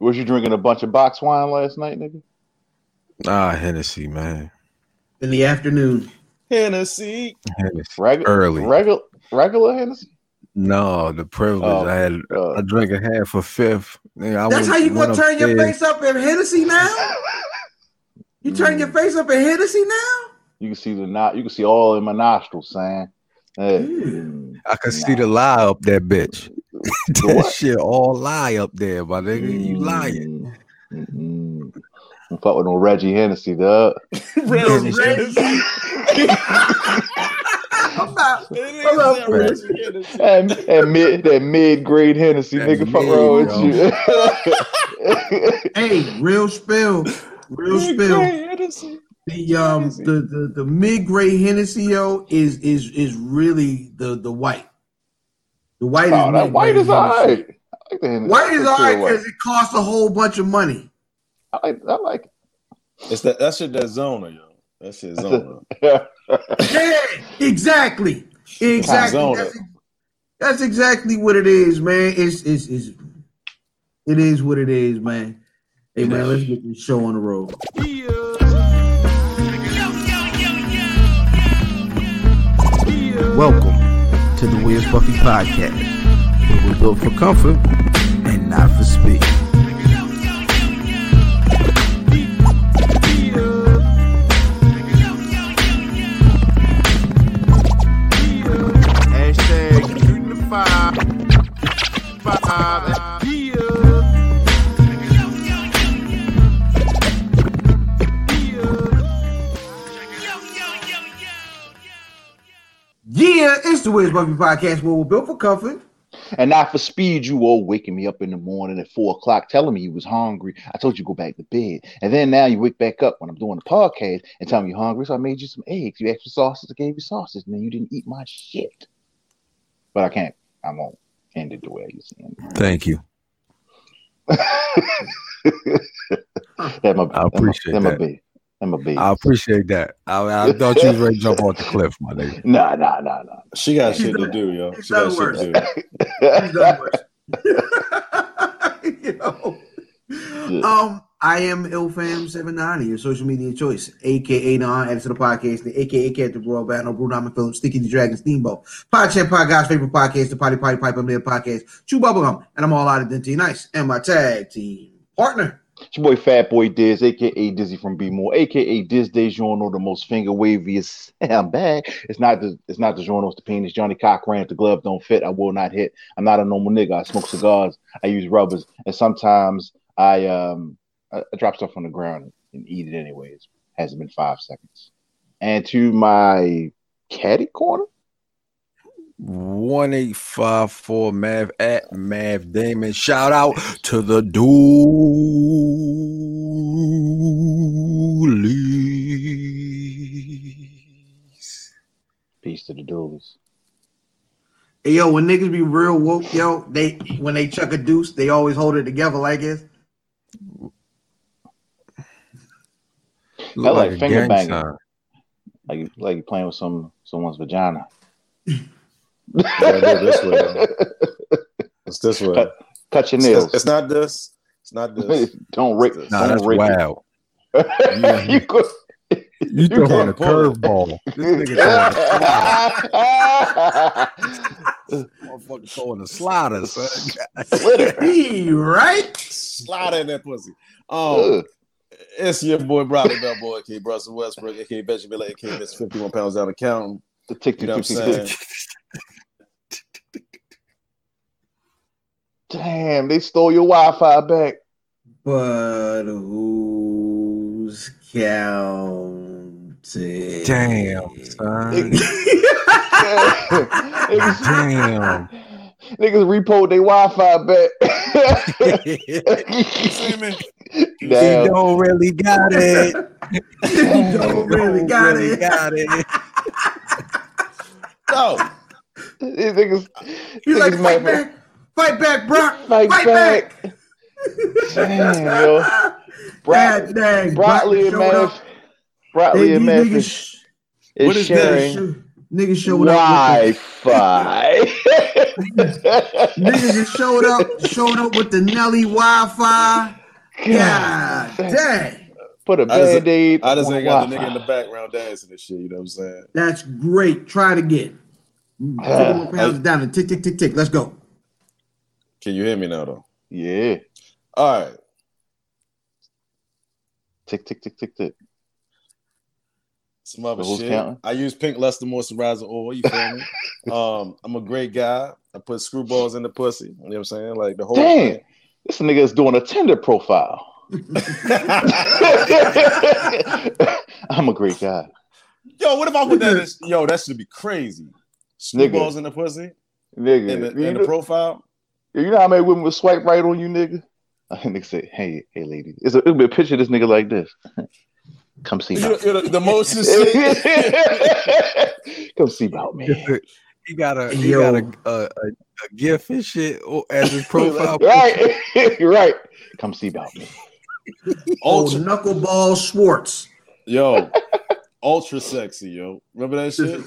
Was you drinking a bunch of box wine last night, nigga? Ah, Hennessy, man. In the afternoon. Hennessy. Hennessy. Regular, Early. regular, regular Hennessy. No, the privilege. Oh, I had uh, I drank a half a fifth. Nigga, I That's went- how you gonna turn your face up in Hennessy now? You turn your face up in Hennessy now? You can see the not. You can see all in my nostrils, saying. Hey, Mm. I could see the lie up that bitch. The that what? shit all lie up there, my nigga. You lying. Mm-hmm. I'm fuck with no Reggie Hennessy, dog. Reggie Reggie. Hennessy. I'm not. It I'm not Reggie Hennessy. and, and mid that mid grade Hennessy, That nigga. Fuck wrong with you. Hey, real spill. Real spill. The um Crazy. the the, the mid grade Hennessy yo is is is really the the white. The white oh, is that white is alright. I like the White is alright because it costs a whole bunch of money. I like. I like. It's that that shit that Zona, yo. That shit Zona. Yeah, exactly. Exactly. Zona. That's, that's exactly what it is, man. It's it's, it's it is what it is, man. Hey man, let's get this show on the road. Welcome to the Where's Buffy podcast, where we're built for comfort and not for speed. Yeah, it's the Buffy podcast, where we're built for comfort. And not for speed, you all waking me up in the morning at four o'clock, telling me you was hungry. I told you to go back to bed, and then now you wake back up when I'm doing the podcast and tell me you're hungry. So I made you some eggs. You asked for sausage, I gave you sausage, and then you didn't eat my shit. But I can't. I won't end it the way you saying. Thank you. that my, I appreciate that. My that. Baby. That my baby. I appreciate that. I, I thought you was ready to jump off the cliff, my nigga. Nah, nah, nah, nah. She got shit to do, yo. She got done shit to do. you know. Um, I am IlFam790, your social media choice, aka non editor of the podcast, the aka Captain Royal Battle, Bruno Diamond Phillips, Sticky the Dragon Steamboat, Podchat Podcast, favorite podcast, the Potty Potty Pipe, Mid Podcast, Chew Bubblegum, and I'm all out of Dente Nice, and my tag team partner. It's your boy Fat Boy Diz, aka Dizzy from B More, aka Diz Dejourno, the most finger waviest. I'm back. It's not the it's not the journals, the penis. Johnnie Cochran, if the glove don't fit, I will not hit. I'm not a normal nigga. I smoke cigars. I use rubbers, and sometimes I um I, I drop stuff on the ground and eat it anyways. Hasn't been five seconds. And to my caddy corner, One eight five four Mav at Mav Damon. Shout out to the Doolies. peace to the doolies. Hey, yo, when niggas be real woke, yo, they when they chuck a deuce, they always hold it together like this. Look like a finger banging. Like you like you playing with some someone's vagina. You do this way. It's this way. Cut, cut your It's, nails. it's not this. It's not this. don't rake. Nah, don't that's rake it. wild. you could. You throwing a pull it. curveball. This nigga throwing a motherfucker throwing a slider, son. He right? Slide in that pussy. Um, it's your boy Bradley Bell Boy, aka Russell Westbrook, aka Benjamin, aka Miss 51 pounds down accountant. the tick, You know tick, what tick, I'm tick, saying? tick. Damn, they stole your Wi-Fi back. But who's counting? Damn, son. Damn. niggas repoed their Wi-Fi back. He don't really got it. you don't really got really it. got it. No, These niggas, He's like, niggas fight might- back, fight back, Brock, Fight fight, back. back. Damn, yo. Brock, God dang, Broccoli and Brock showed Math, Broccoli Hey, and these niggas, is, What is is that? sharing niggas showing up. Wi-Fi. Niggas just showed up, showed up with the Nelly Wi-Fi. God dang. Put a I just- band-aid. I just on ain't got the Wi-Fi. nigga in the background dancing and shit. You know what I'm saying? That's great. Try it again. 51 pounds down and tick, tick, tick, tick. Let's go. Can you hear me now though? Yeah. All right. Tick, tick, tick, tick, tick. Some other shit. counting? I use pink luster moisturizer oil. You feel me? um, I'm a great guy. I put screwballs in the pussy. You know what I'm saying? Like the whole Damn. thing. This nigga is doing a Tinder profile. I'm a great guy. Yo, what if I put that? In, yo, that should be crazy. Nigga. Screwballs in the pussy Nigga, in the, in the profile. You know how many women would swipe right on you, nigga? And nigga say, hey, hey, lady. It's a, it'll be a picture of this nigga like this. Come see You about you know, the most shit. Come see about me. He got a he Yo. got a, a, a, a gif and shit as his profile. right, You're right. Come see about me. Oh, Ultra, knuckleball Schwartz. yo, ultra sexy, yo. Remember that shit?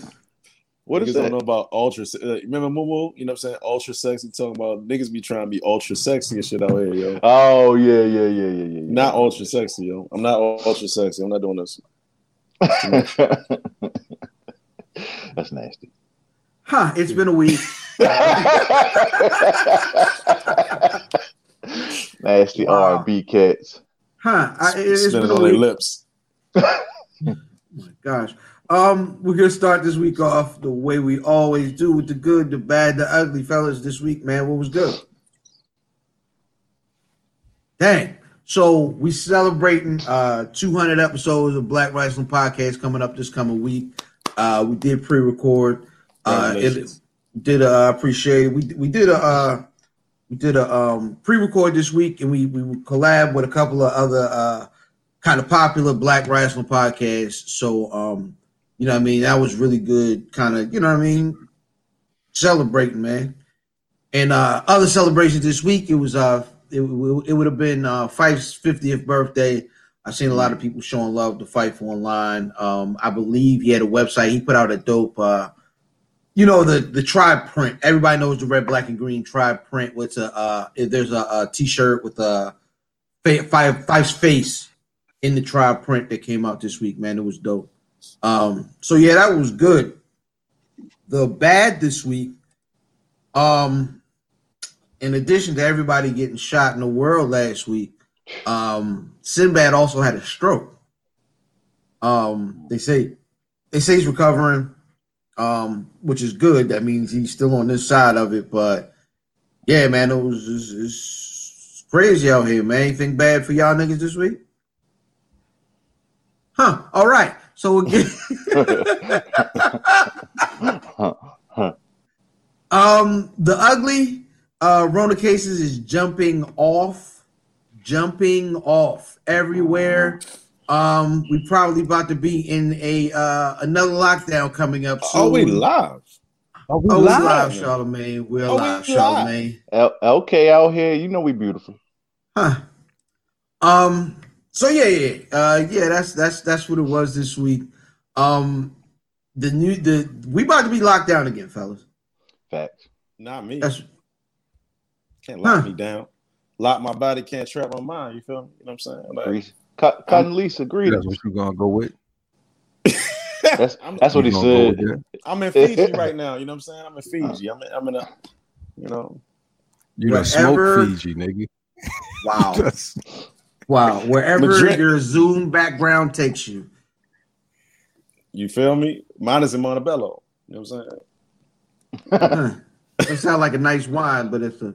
What is niggas don't that? know about ultra. se- uh, Remember Moo? You know what I'm saying? Ultra sexy. Talking about niggas be trying to be ultra sexy and shit out here, yo. Oh yeah, yeah, yeah, yeah, yeah. Not ultra sexy, yo. I'm not ultra sexy. I'm not doing this. That's nasty. Huh, it's been a week. nasty Wow. R and B cats. Huh, I, it, it's Spinning been a on their week. lips. my gosh. Um, we're gonna start this week off the way we always do with the good, the bad, the ugly, fellas. This week, man, what was good? Dang. So we celebrating uh 200 episodes of Black Wrestling Podcast coming up this coming week. Uh, we did pre-record. Uh, it did uh, appreciate it. We we did a uh, we did a um, pre-record this week, and we we collab with a couple of other uh, kind of popular Black wrestling podcasts. So um, you know, what I mean, that was really good. Kind of, you know, what I mean, celebrating, man. And uh, other celebrations this week, it was uh, it, it would have been uh, Phife's 50th birthday. I've seen a lot of people showing love to Phife online. Um, I believe he had a website. He put out a dope. Uh, you know the the tribe print. Everybody knows the red, black, and green tribe print. What's a uh, there's a, a t-shirt with a five Phife's face in the tribe print that came out this week. Man, it was dope. Um, so yeah, that was good. The bad this week, um, in addition to everybody getting shot in the world last week, um, Sinbad also had a stroke. Um, they say they say he's recovering, um, which is good. That means he's still on this side of it. But yeah, man, it was it's, it's crazy out here, man. Anything bad for y'all niggas this week? Huh. All right. So again, Huh, huh. um, the ugly uh Rona cases is jumping off, jumping off everywhere. Um, we probably about to be in a uh another lockdown coming up soon. Oh, we live. Are we Oh, we live? live, Charlemagne. We're we live, live. Charlemagne. L- LK out here, you know we beautiful. Huh. Um. So yeah, yeah, uh, yeah. That's that's that's what it was this week. Um, the new the we about to be locked down again, fellas. Facts. Not me. That's Can't lock Huh. me down. Lock my body, can't trap my mind. You feel me? You know what I'm saying? Like, Grease. Cut, cut and Lisa, greetings. That's what you gonna go with. That's I'm, that's what he gonna go said. I'm in Fiji right now. You know what I'm saying? I'm in Fiji. I'm in, I'm in a, you know, You done smoke Fiji, nigga. wow, That's- wow. Wherever Madrid. your Zoom background takes you. you feel me? Mine is in Montebello. You know what I'm saying? Huh. It sounds like a nice wine, but it's a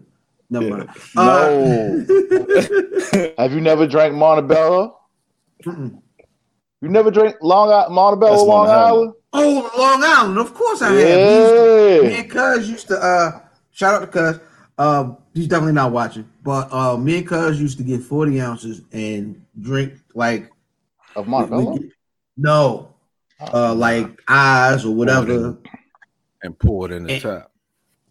never Yeah. mind. No. Uh, Have you never drank Montebello? mm-mm. You never drank Long Island, Montebello, That's Long Montebello. Island? oh, Long Island. Of course I have. We used to- me and Cuz used to uh shout out to Cuz. Uh, he's definitely not watching, but uh, me and Cuz used to get 40 ounces and drink like Of we- Montebello? we get- no, uh, like eyes or whatever. and pour it in the top.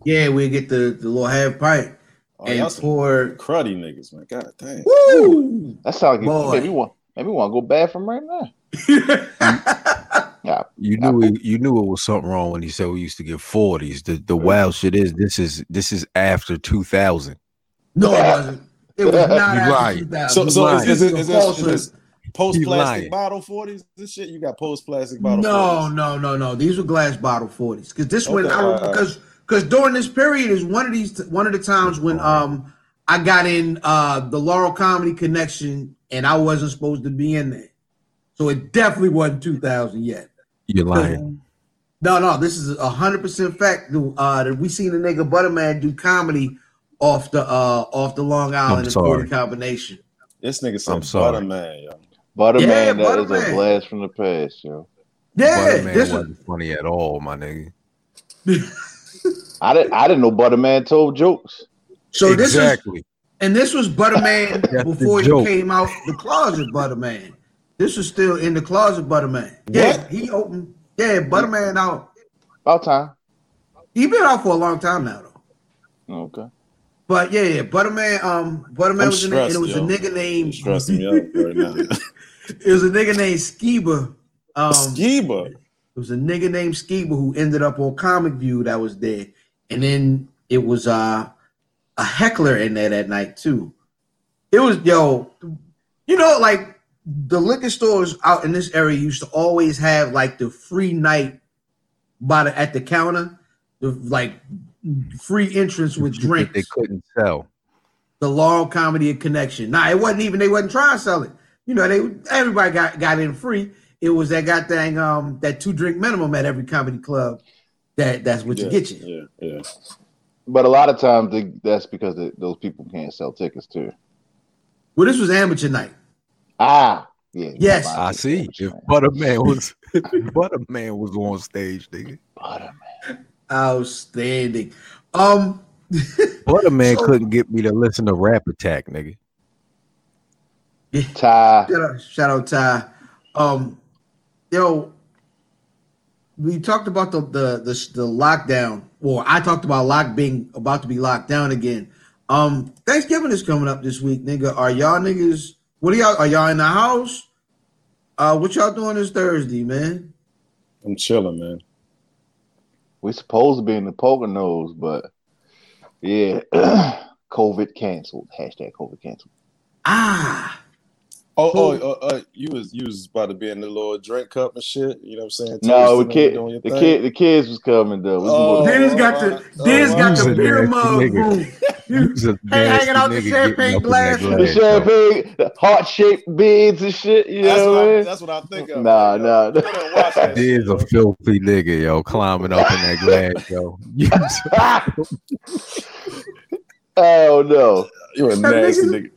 Yeah, we get the, the little half pint Oh, y'all and some pour. cruddy niggas, man. God damn. Woo! That sounds like Boy. maybe want maybe want to go bad from right now. Yeah, You knew it, you knew it was something wrong when he said we used to get forties. The the wild shit is this is this is after two thousand. No, it wasn't. It was not You after lying. 2000. So, so is, is, it, is, this, Falsehood. is this post plastic bottle forties? This shit you got post plastic bottle. No, 40s. no, no, no. These were glass bottle forties. Because this one, Okay, I right, because because during this period is one of these one of the times when um I got in uh the Laurel Comedy Connection and I wasn't supposed to be in there, so it definitely wasn't two thousand yet. You're lying. No, no, this is a hundred percent fact. Uh, that we seen the nigga Butterman do comedy off the uh off the Long Island sorry. and combination. This nigga said I'm sorry. Butterman, yo. Butterman, Yeah, that is Butterman. a blast from the past, yo. Yeah, Butterman this wasn't funny at all, my nigga. I didn't I didn't know Butterman told jokes. so this is exactly. And this was Butterman before he came out the closet, Butterman. This is still in the closet, Butterman. Yeah, What? he opened. Yeah, Butterman out. About time. He been out for a long time now, though. Okay. But yeah, yeah, Butterman. Um, Butterman I'm was in it, and it was yo. a nigga named. stressing me out right now. It was a nigga named Skiba. Um, Skiba. It was a nigga named Skiba who ended up on Comic View that was there. And then it was uh, a heckler in there that night too. It was yo, you know, like the liquor stores out in this area used to always have like the free night by the at the counter, the like free entrance with Shit drinks. they couldn't sell. The Laurel Comedy and Connection. Nah, it wasn't even they wasn't trying to sell it. You know, they everybody got got in free. It was that goddamn um that two drink minimum at every comedy club. That that's what yeah, you get you. Yeah, yeah. But a lot of times they, that's because they, those people can't sell tickets too. Well, this was amateur night. Ah, yeah. Yes. I see. If Butterman was if Butterman was on stage, nigga. Butterman. Outstanding. Um Butterman So- couldn't get me to listen to Rap Attack, nigga. Ty. shout out, shout out Ty. Um yo, we talked about the the the, the lockdown. Or I talked about lock being about to be locked down again. Um Thanksgiving is coming up this week, nigga. Are y'all niggas what are y'all are y'all in the house? Uh what y'all doing this Thursday, man? I'm chilling, man. We supposed to be in the Poconos, but yeah, COVID canceled. Hashtag COVID canceled. Ah, Oh, oh, Who? oh, uh, you was you was about to be in the little drink cup and shit. You know what I'm saying? No, the kid, and doing your the thing. kid, the kids was coming though. We can Oh. go Dennis got the oh, Dennis oh, got the beer mug nigga. room. He was a Hey, nasty hanging out the nigga champagne getting up in that glass. the glass, champagne, the heart shaped beads and shit. You That's know what, what I, I mean? that's what I think of. Nah, man, nah, yo. Go there and watch that shit, There's a filthy nigga, yo, climbing up in that glass, yo. oh no. You a nasty nigga's- nigga.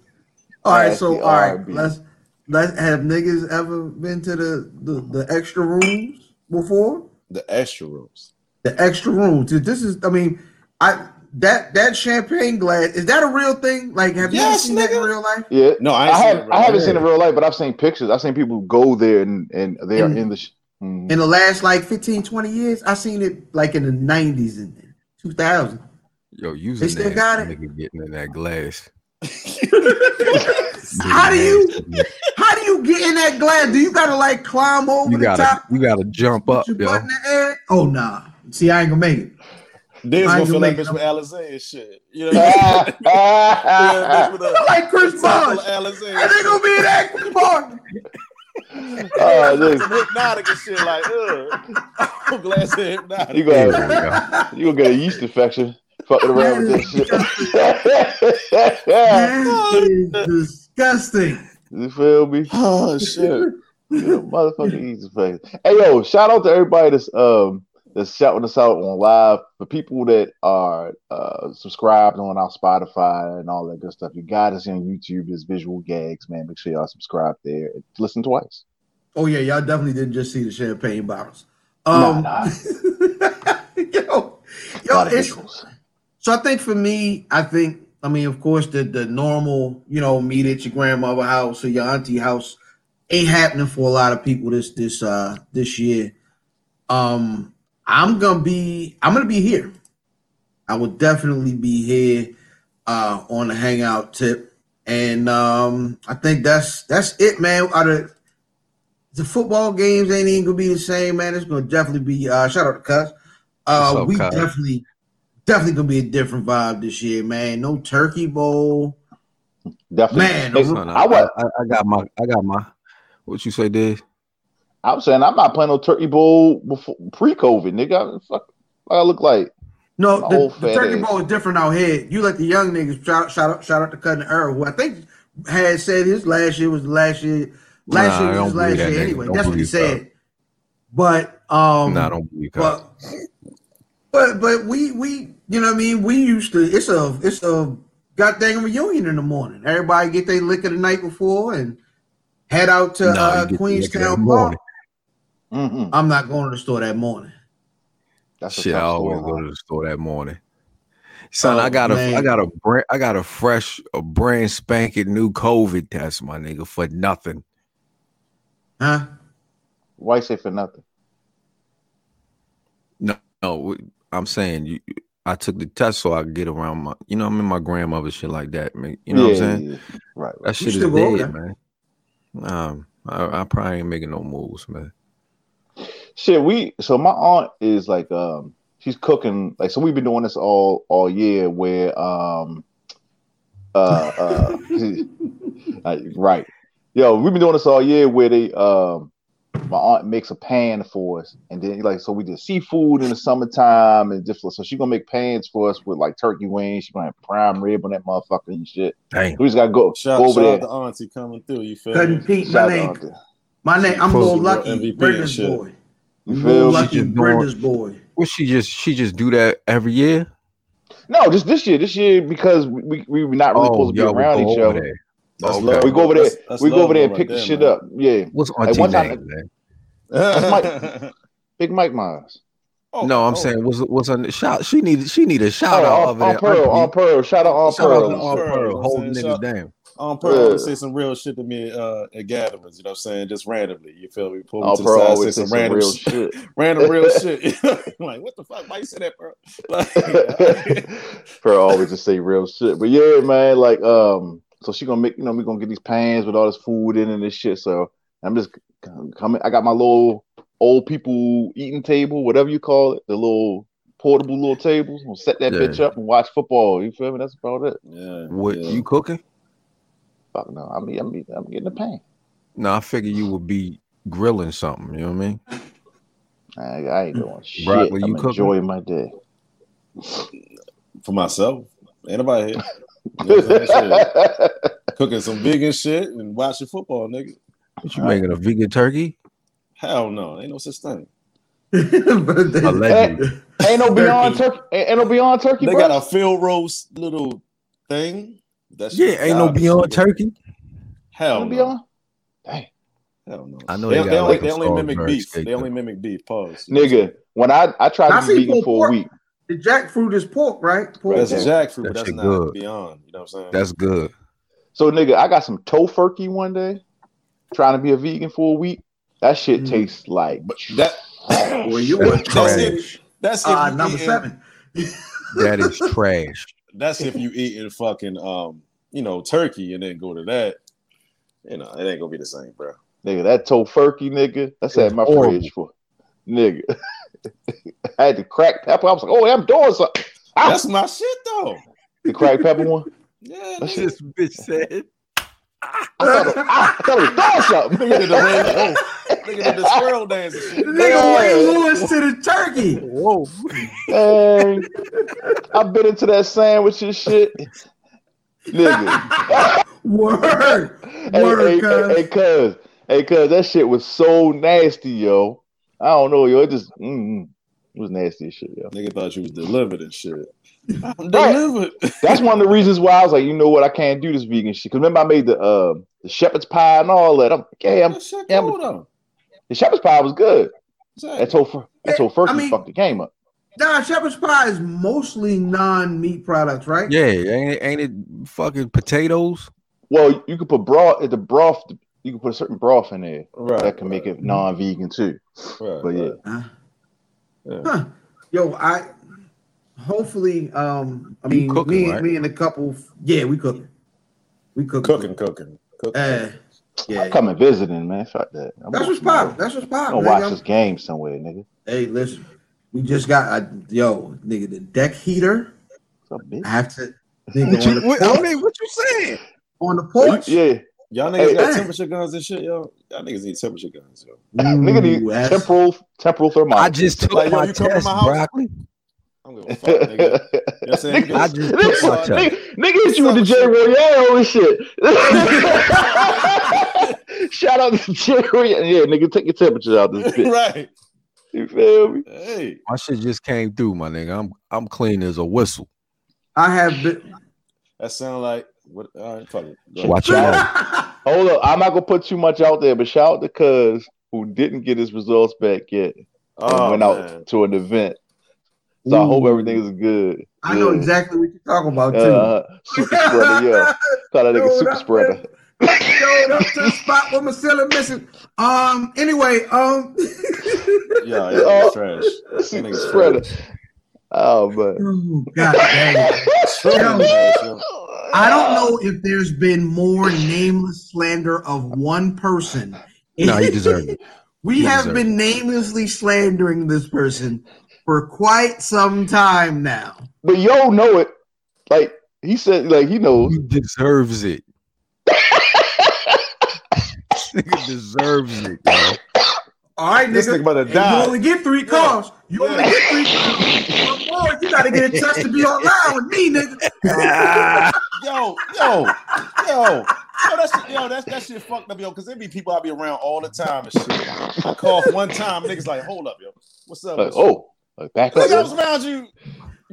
All right, so all right, let's let's have niggas ever been to the, the the extra rooms before? The extra rooms. The extra rooms. This is, I mean, I that that champagne glass is that a real thing? Like, have you ever Yes, seen that in real life? Yeah. No, I I, seen have, it, I bro. haven't seen it in real life, but I've seen pictures. I've seen people go there and and they are in the. Sh- Mhm. In the last like 15, 20 years, I seen it like in the nineties and two thousand. Yo, you They still nasty got it? nigga getting in that glass. How do you how do you get in that glass? Do you gotta like climb over You the gotta, top? you gotta jump up, yo. in the air? Oh nah. See, I ain't gonna make it. This I gonna ain't fill gonna that bitch with Alizé and shit. You know what I'm saying? Yeah, bitch with uh, a- like Chris a top Bosh. full of Alizé And and they shit. gonna be in that Chris Bosh. oh, this, Some Hpnotiq and shit like, uh, ugh. I'm glad it's Hpnotiq. you There gonna go. you gonna get a yeast infection fucking around with this shit. That is disgusting. you feel me? Oh shit. Yeah, motherfucking easy face. Hey yo, shout out to everybody that's um that's shouting us out on live. For people that are uh subscribed on our Spotify and all that good stuff. You got us on YouTube, there's visual gags, man. Make sure y'all subscribe there. and Listen twice. Oh yeah, y'all definitely didn't just see the champagne bottles. Nah, Um, nah. yo, yo, it's, so I think for me, I think I mean, of course, the the normal, you know, meet at your grandmother house or your auntie house ain't happening for a lot of people this this uh this year. Um, I'm gonna be I'm gonna be here. I will definitely be here uh on the hangout tip. And um I think that's that's it, man. Out of the football games ain't even gonna be the same, man. It's gonna definitely be. Uh, shout out to Cuss. Uh, up, we definitely, definitely gonna be a different vibe this year, man. No turkey bowl. Definitely. Man, Hey, the- Son, I I, was I, I got my I got my what you say, Dave? I'm saying I'm not playing no turkey bowl before pre-COVID, nigga. Fuck, I look like No, the, the turkey ass. bowl is different out here. You like the young niggas. Shout, shout out, shout out to Cousin Earl, who I think had said his last year was the last year. Last Nah, year was his last year nigga. anyway. Don't That's what he believe that. said. But um, nah, I don't believe but but but we we you know what I mean. We used to. It's a it's a goddamn reunion in the morning. Everybody get their liquor the night before and head out to Nah, you uh, get the liquor in Queenstown the Park. morning. mm-mm. I'm not going to the store that morning. that's Shit, I tough always go to the store that morning. Son, Oh, I got a man. I got a brand I got a fresh a brand spanking new COVID test, my nigga, for nothing. Huh? Why say for nothing? No, no, I'm saying you. I took the test so I could get around my, you know, I'm in my grandmother shit like that, man. You know what I'm saying? yeah, yeah. Right, right. That shit is dead, man. Um, I, I probably ain't making no moves, man. Shit, we so my aunt is like um she's cooking like so we've been doing this all all year where um uh uh uh, right. Yo, we've been doing this all year where they um my aunt makes a pan for us and then like so we did seafood in the summertime and just so she gonna make pans for us with like turkey wings, she gonna have prime rib on that motherfucker and shit. Damn. We just gotta go, Shout, go over shout there. out to Auntie coming through. You feel Cousin me? Pete, my name. My name. I'm Supposed Lil Lucky, MVP Brenda's boy. You feel me? Lucky, She Brenda's boy. What she just she just do that every year? No, just this year. This year because we we we not really oh, supposed to be y'all would around each other. That's Okay. love, We go over there. That's- that's we go over there and right pick the there, shit man. up. Yeah, What's Hey, auntie one time- name, man? That's Big Mike Myers. Oh, no, I'm oh. saying what's what's her shout? She need she need a Oh, shout out on, over on there. Pearl, auntie. on Pearl. Shout out on Shout Pearl. to and Aunt shit. Pearl, Pearl you know what holding I'm niggas down. Um, Pearl Yeah. say some real shit to me uh, at gatherings. You know what I'm saying? Just randomly. You feel me? Pull me On to the Pearl side, always say say some some random real shit. shit. random real shit. I'm like, what the fuck? Why you say that, bro? Like, Pearl always just say real shit. But yeah, man, like um, so she gonna make you know we gonna get these pans with all this food in and this shit. So I'm just coming. I got my little old people eating table, whatever you call it, the little portable little tables. I'm gonna set that Yeah. bitch up and watch football. You feel me? That's about it. yeah, What yeah. you cooking? Fuck no, I mean, I mean, I'm getting the pain. No, I figure you would be grilling something. You know what I mean? I, I ain't doing shit. Broccoli, I'm you cooking? enjoying my day. for myself. Ain't nobody here. You know what I'm saying? Shit. Cooking some vegan shit and watching football, nigga. What you making a vegan turkey? Hell no, ain't no such thing. Allegedly. ain't no beyond turkey. Ain't, ain't no beyond turkey. They breast? got a field roast little thing. That Yeah, shit ain't no beyond nigga. turkey. Hell no no. beyond. Dang. Hell no. I know they, they they only like they only mimic beef. steak They only mimic beef. Pause. Nigga, when I I tried I to be vegan pulled for a week. the jackfruit is pork, right? Pork. That's Yeah. jackfruit, That but that's not good. beyond. You know what I'm saying? That's good. So nigga, I got some Tofurky one day. Trying to be a vegan for a week. That shit Mm. tastes like but that Boy, you That's were that's trash. if that's if uh, you number eating- seven. That is trash. That's if you eating fucking um you know turkey and then go to that. You know it ain't gonna be the same, bro. nigga. That Tofurky, nigga. That's at my horrible. fridge for nigga. I had the crack pepper. I was like, oh, I'm doing something. That's my shit though. the crack pepper one. Yeah, That nigga. This bitch said. I thought, it, I thought it was doing something. Nigga did the rain- oh, nigga did the squirrel dance and shit. nigga Ray Lewis to the turkey. Whoa. Dang. I've been into that sandwich and shit. Nigga. Word. hey, Word, hey, cuz. hey, hey, cuz. Hey, cuz, that shit was so nasty, yo. I don't know, yo. It just mm, it was nasty as shit, yo. Nigga thought you was delivered and shit. I'm delivered. That's one of the reasons why I was like, you know what, I can't do this vegan shit. Cause remember I made the uh the shepherd's pie and all that. I'm like, yeah, I'm, That yeah, cool though. the shepherd's pie was good. Exactly. That tofu that Yeah, tofu I mean- fucked the game up. Nah, shepherd's pie is mostly non-meat products, right? Yeah, ain't it, ain't it fucking potatoes? Well, you could put broth the broth you can put a certain broth in there Right. that can make it non-vegan too. Right, But yeah. right. Huh? Yeah. Huh. Yo, I hopefully um I mean cooking, me, right? me and a couple yeah, we cooking. We cooking. Cooking, cooking, cooking. Uh Yeah, I'm coming visiting, man. Fuck that. I'm that's what's gonna- popping. That's what's I'm popping. gonna watch this game somewhere, nigga. Hey, listen, we just got a yo, nigga, the deck heater. What's up, bitch? I have to nigga on you, what, I porch. mean, what you saying? On the porch. Yeah, Y'all niggas Hey, got hey. temperature guns and shit, yo. Y'all niggas need temperature guns, yo. nigga need temporal temporal thermometer. I just took Like, yo, my you test, my broccoli. I'm gonna fuck, nigga. You know what I'm saying? Nigga, I just nigga, took nigga, nigga hit you with the J Royale and shit. Shout out to J Royale. Yeah, nigga, take your temperature out this bitch. right. You feel me? Hey. My shit just came through, my nigga. I'm I'm clean as a whistle. I have been. That sound like what all right, fuck it. Watch out. Hold up, I'm not gonna put too much out there, but shout out to Cuz who didn't get his results back yet and Oh, went man. out to an event. So I hope Ooh. everything is good. I know Good. exactly what you're talking about too. Uh, super spreader, yeah. Call that nigga super spreader. Showed up to the spot where Marcella missing. Um. Anyway. Um. Yeah, yeah, Oh. it's trash. Super spreader. trash. Oh man. oh, God dang it. Trash. I don't know if there's been more nameless slander of one person. No, he deserved it. We He have deserved been namelessly slandering this person for quite some time now. But yo know it. Like he said, like he knows. He deserves it. nigga deserves it, yo. All right, This nigga. nigga about to die. You only get three calls. You only get three calls. More, you gotta get in touch to be online with me, nigga. Yo, yo, yo, yo, that shit, yo, that's that shit fucked up, yo. Cause there be people I be around all the time and shit. I cough one time, niggas like, hold up, yo, what's up? Like, What's up? Oh. Like back up. nigga, I was yo. around you.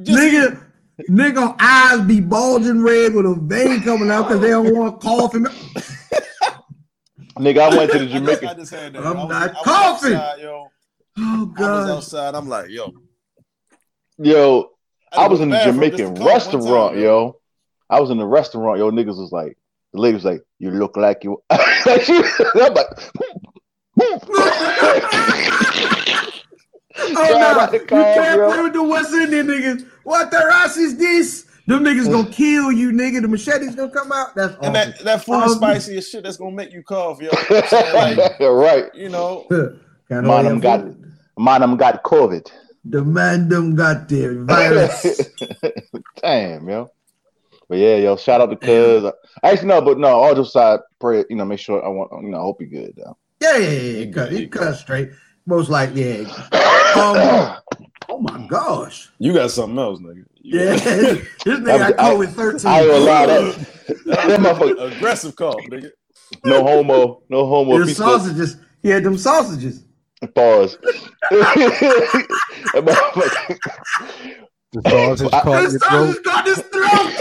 Just, nigga, nigga, eyes be bulging red with a vein coming out because they don't want to cough him. Nigga, I went to the I just, I Jamaican. just had that. I'm I was, not I coughing. outside, yo. Oh I was outside. I'm like, yo. Yo, I had to was in to the Jamaican just to cough one restaurant, time, yo. I was in the restaurant, yo. Niggas was like, the lady was like, "You look like you." I'm like, Oh no, you can't bro. play with the West Indian niggas. What the ass is this? Them niggas gonna kill you, nigga. The machete's gonna come out. That's awesome. And that, that food Um, is spicy as shit that's gonna make you cough, yo. So, like, right. you know, Kinda Man, like them got food. man, them got COVID. The man them got the virus. Damn, yo. But yeah, yo, shout out to Cuz. Actually, no, but no, all just side, pray, you know, make sure I want, you know, I hope you good, though. yeah, yeah, yeah, yeah. You Cut, good, you he cut straight. Most likely, yeah. Um, oh my gosh. you got something else, nigga. You Yeah, this nigga got I- COVID thirteen. I ain't gonna that, that motherfucker, aggressive call, nigga. no homo, no homo. The piece of- sausages. He had them sausages. Pause. That motherfucker- The sausage I- caught in The your throat. sausage got his throat.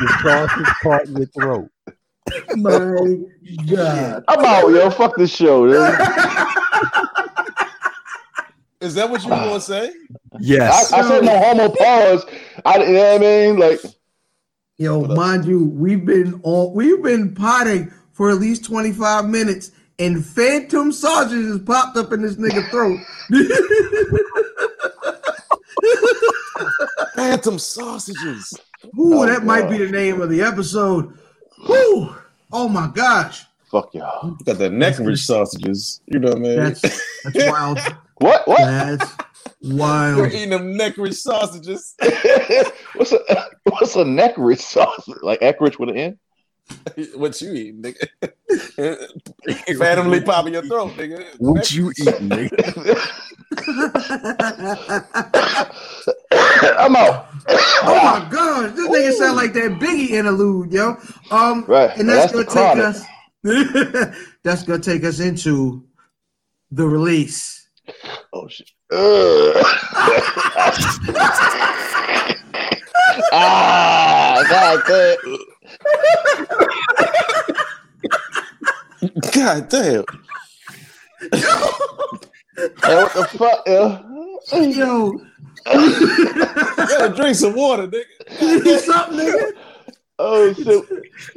The sausage caught in your throat. My God. I'm out, yo. Fuck this show. yo. Is that what you were gonna ah. say? I, Yes. I said no homo. Pause. I, you know what I mean? Like, Yo, mind you, we've been on we've been potting for at least 25 minutes and phantom sausages popped up in this nigga throat. Phantom sausages. Ooh, Oh, that might be the name of the episode. Whew. Oh my gosh. fuck y'all. Got the neck rich sausages. You know what I mean? That's that's wild. What? What? That's You're eating them neck rich sausages. what's a what's a neck rich sauce? Like Eckrich with an N? what you eating, nigga? Randomly popping your throat, nigga. What you eating, nigga? I'm out. Oh my god, this nigga sound like that Biggie interlude, yo. Um, Right, and that's, that's gonna the take us. that's gonna take us into the release. Oh shit. Ah, God damn. God damn. Hey, what the fuck, yo? Yo, Gotta drink some water, nigga. something, nigga. Oh shit.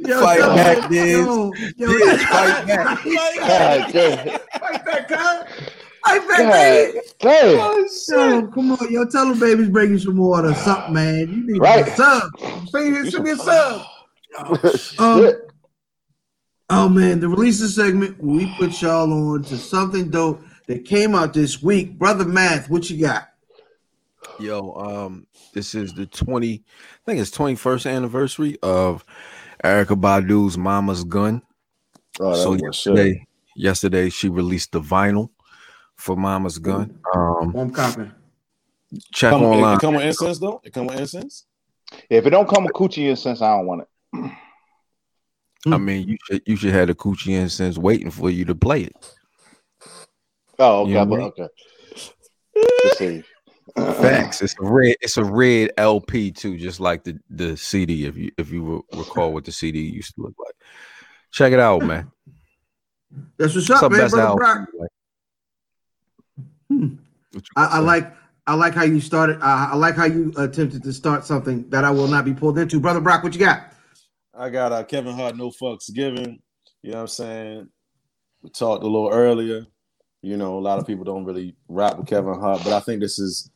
Yo, Fight yo, back, Diz. Yo, yo, fight back. God damn. Fight back, cuz. Fight back, God baby. damn. Yo, come on, yo, tell the babies bring you some water, or something, man. You need Right. a sub. Send, send me a sub. Shit. Um, Oh man, the releases segment we put y'all on to something dope that came out this week. Brother Math, what you got? Yo, um, this is the 20, I think it's 21st anniversary of Erykah Badu's Mama's Gun. Oh, that so was yesterday, yesterday she released the vinyl for Mama's Gun. Um, I'm copying. check Come, it, online. it come with incense though. It come with incense. If it don't come with coochie incense, I don't want it. I mean, you should you should have the coochie incense waiting for you to play it. Oh, okay, Yeah, but okay. Let's see. Facts. It's a red. It's a red LP too, just like the the CD. If you if you recall what the CD used to look like, check it out, man. That's what's It's up, man. best Brother. Brock. What you I, I like I like how you started. I, I like how you attempted to start something that I will not be pulled into. Brother Brock, what you got? I got uh, Kevin Hart, no fucks given. You know what I'm saying? We talked a little earlier. You know, a lot of people don't really rap with Kevin Hart, but I think this is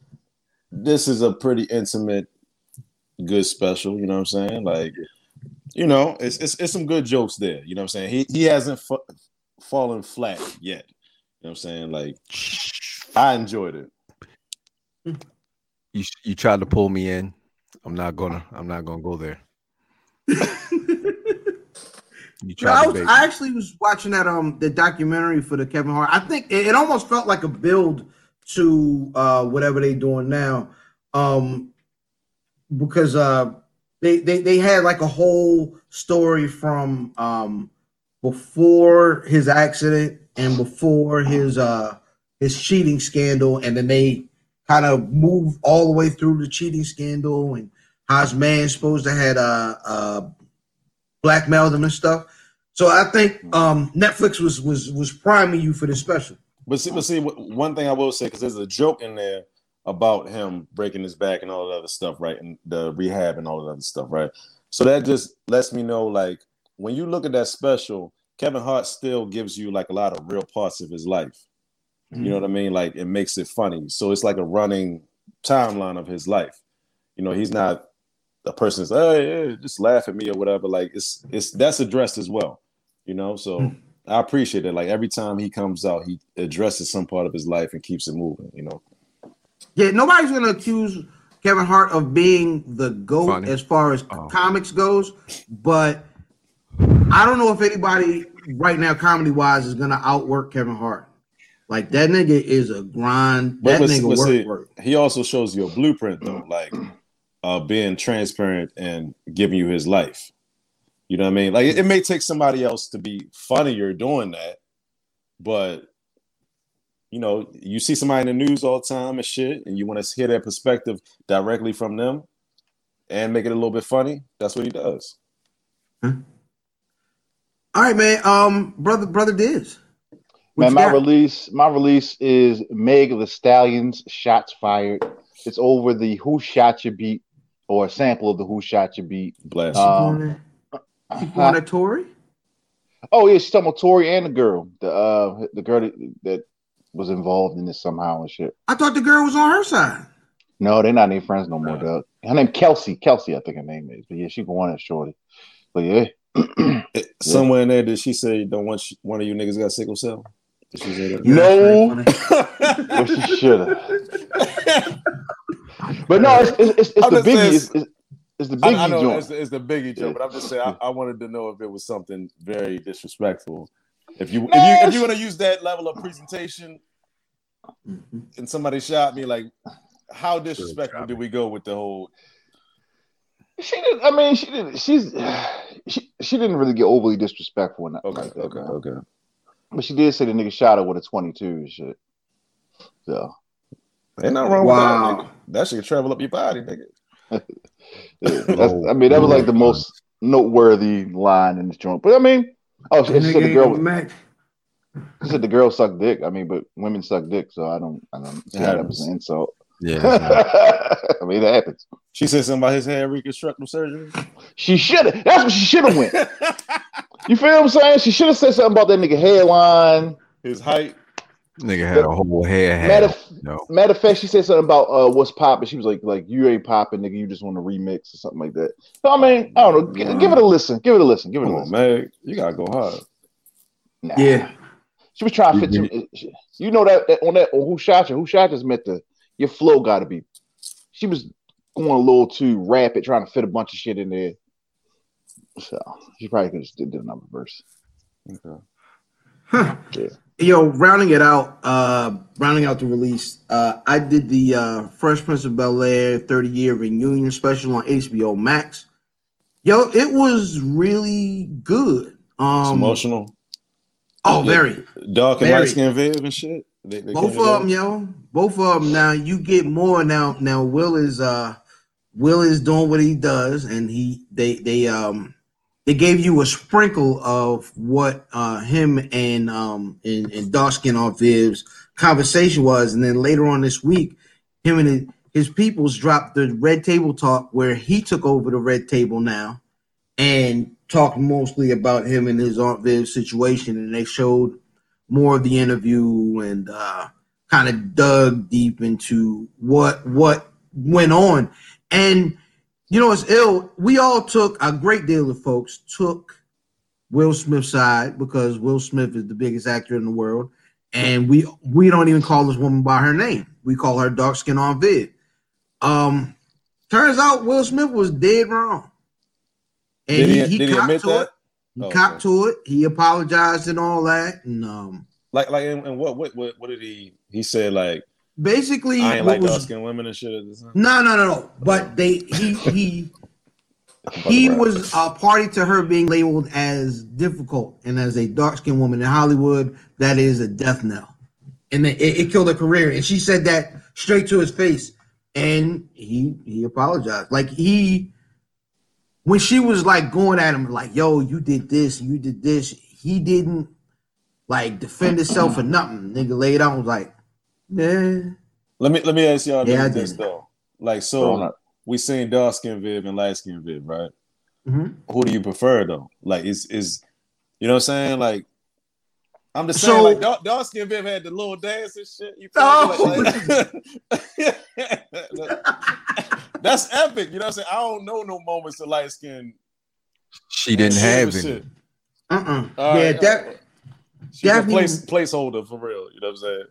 this is a pretty intimate, good special. You know what I'm saying? Like, you know, it's it's, it's some good jokes there. You know what I'm saying? He he hasn't fa- fallen flat yet. You know what I'm saying? Like, I enjoyed it. You you tried to pull me in. I'm not gonna. I'm not gonna go there. You No, I, was, bait I actually was watching that um the documentary for the Kevin Hart. I think it, it almost felt like a build to uh whatever they're doing now. Um because uh they, they they had like a whole story from um before his accident and before his uh his cheating scandal and then they kind of move all the way through the cheating scandal and how his man supposed to had uh uh blackmailed him and stuff. So I think um, Netflix was was was priming you for this special. But see, but see, one thing I will say because there's a joke in there about him breaking his back and all that other stuff, right? And the rehab and all that other stuff, right? So that just lets me know, like, when you look at that special, Kevin Hart still gives you like a lot of real parts of his life. You know what I mean? Like, it makes it funny. So it's like a running timeline of his life. You know, he's not a person that's, hey, hey, just laugh at me or whatever. Like, it's it's that's addressed as well. You know, so. Hmm. I appreciate it. Like every time he comes out, he addresses some part of his life and keeps it moving. You know, Yeah, nobody's gonna accuse Kevin Hart of being the goat Funny. as far as Oh. comics goes, but I don't know if anybody right now, comedy wise, is gonna outwork Kevin Hart. Like that nigga is a grind. But- That but- nigga but work see, work. he also shows you a blueprint though, like uh, being transparent and giving you his life. You know what I mean? Like it, it may take somebody else to be funnier doing that, but you know, you see somebody in the news all the time and shit, and you want to hear their perspective directly from them and make it a little bit funny. That's what he does. All right, man. Um, brother, brother Diz. What Man, my got? release, my release is Meg Thee Stallion's. Shots fired. It's over the Who Shot Ya beat or a sample of the Who Shot Ya beat. Bless. You you. Um, you going at Tory? Oh yeah, she's talking about Tory and the girl, the uh, the girl that, that was involved in this somehow and shit. I thought the girl was on her side. No, they're not any friends no more, Nah. Doug. Her name Kelsey. Kelsey, I think her name is. But yeah, she going at Shorty. But yeah, Somewhere in there, did she say don't want one of you niggas got sickle cell? Did she say that? No. That's well, she should have. But no, it's it's, it's, it's the just saying- biggie. It's, it's, it's the biggie I know joint. it's, the- it's the biggie joke, but I'm just saying I, I wanted to know if it was something very disrespectful. If you if you if you want to use that level of presentation, and somebody shot me, like how disrespectful did we go with the whole? She didn't. I mean, she didn't. She's she she didn't really get overly disrespectful in that. Okay, like that, okay, man. okay. But she did say the nigga shot her with a 22 and shit. So Ain't nothing wrong Wow. with that. Nigga. That shit travel up your body, nigga. yeah, that's, I mean, that was like the most noteworthy line in this joint. But I mean, oh, she, she said the girl. Mac. She said the girl sucked dick. I mean, but women suck dick, so I don't. I don't see how that was an insult. Yeah, I mean, that happens. She said something about his hair reconstructive surgery. She should have. That's what she should have went. You feel what I'm saying? She should have said something about that nigga hairline. His height. nigga had a whole hair Matter, hat. No, matter of fact, she said something about uh, what's popping. She was like, like you ain't popping, nigga. You just want to remix or something like that. So I mean, I don't know. G- give it a listen. Give it a listen. Give it a Come on, listen. man. You gotta go hard. Nah. Yeah. She was trying to fit you. You know that, that on that on who shot you? Who shot just meant the your flow got to be. She was going a little too rapid, trying to fit a bunch of shit in there. So she probably could have did another verse. Okay. Huh. Yeah. Yo, rounding it out, uh, rounding out the release, uh, I did the uh, Fresh Prince of Bel Air 30 year reunion special on HBO Max. Yo, it was really good. It's Um, emotional. oh, very. Dark and light skin Viv and shit. They, they Both of them, yo. Both of them. Now you get more. Now, now Will is uh, Will is doing what he does, and he they they um they gave you a sprinkle of what uh him and um and, and dark skin off Viv's conversation was, and then later on this week, him and his, peoples dropped the red table talk where he took over the red table now, and talked mostly about him and his Aunt Viv situation, and they showed more of the interview and uh, kind of dug deep into what what went on. And you know, it's ill. We all took a great deal of folks took Will Smith's side because Will Smith is the biggest actor in the world, and we we don't even call this woman by her name. We call her dark skin on Viv. Um, turns out Will Smith was dead wrong, and Did he, he, he, did he copped admit to that? it. He Oh, copped okay. to it. He apologized and all that, and um, Like, like, and, what, what, what did he? He said like, basically, I ain't like dark skinned women and shit. At the time. No, no, no, no. But they he he he was a party to her being labeled as difficult and as a dark skinned woman in Hollywood. That is a death knell, and it, it killed her career. And she said that straight to his face, and he he apologized. Like he when she was like going at him like, "Yo, you did this, you did this," he didn't like defend himself or nothing. Nigga laid out and was like, "Yeah." Let me let me ask y'all Yeah, I this though. Like, so we seen dark skin Viv and light skin Viv, right? Mhm. Who do you prefer though? Like, is is you know what I'm saying? Like, I'm just So- saying, like, dark, dark skin Viv had the little dance and shit. You feel Oh. me? Like- That's epic. You know what I'm saying? I don't know no moments of light skin. She didn't have it. Uh-uh. All yeah, right, that She's a place placeholder for real. You know what I'm saying?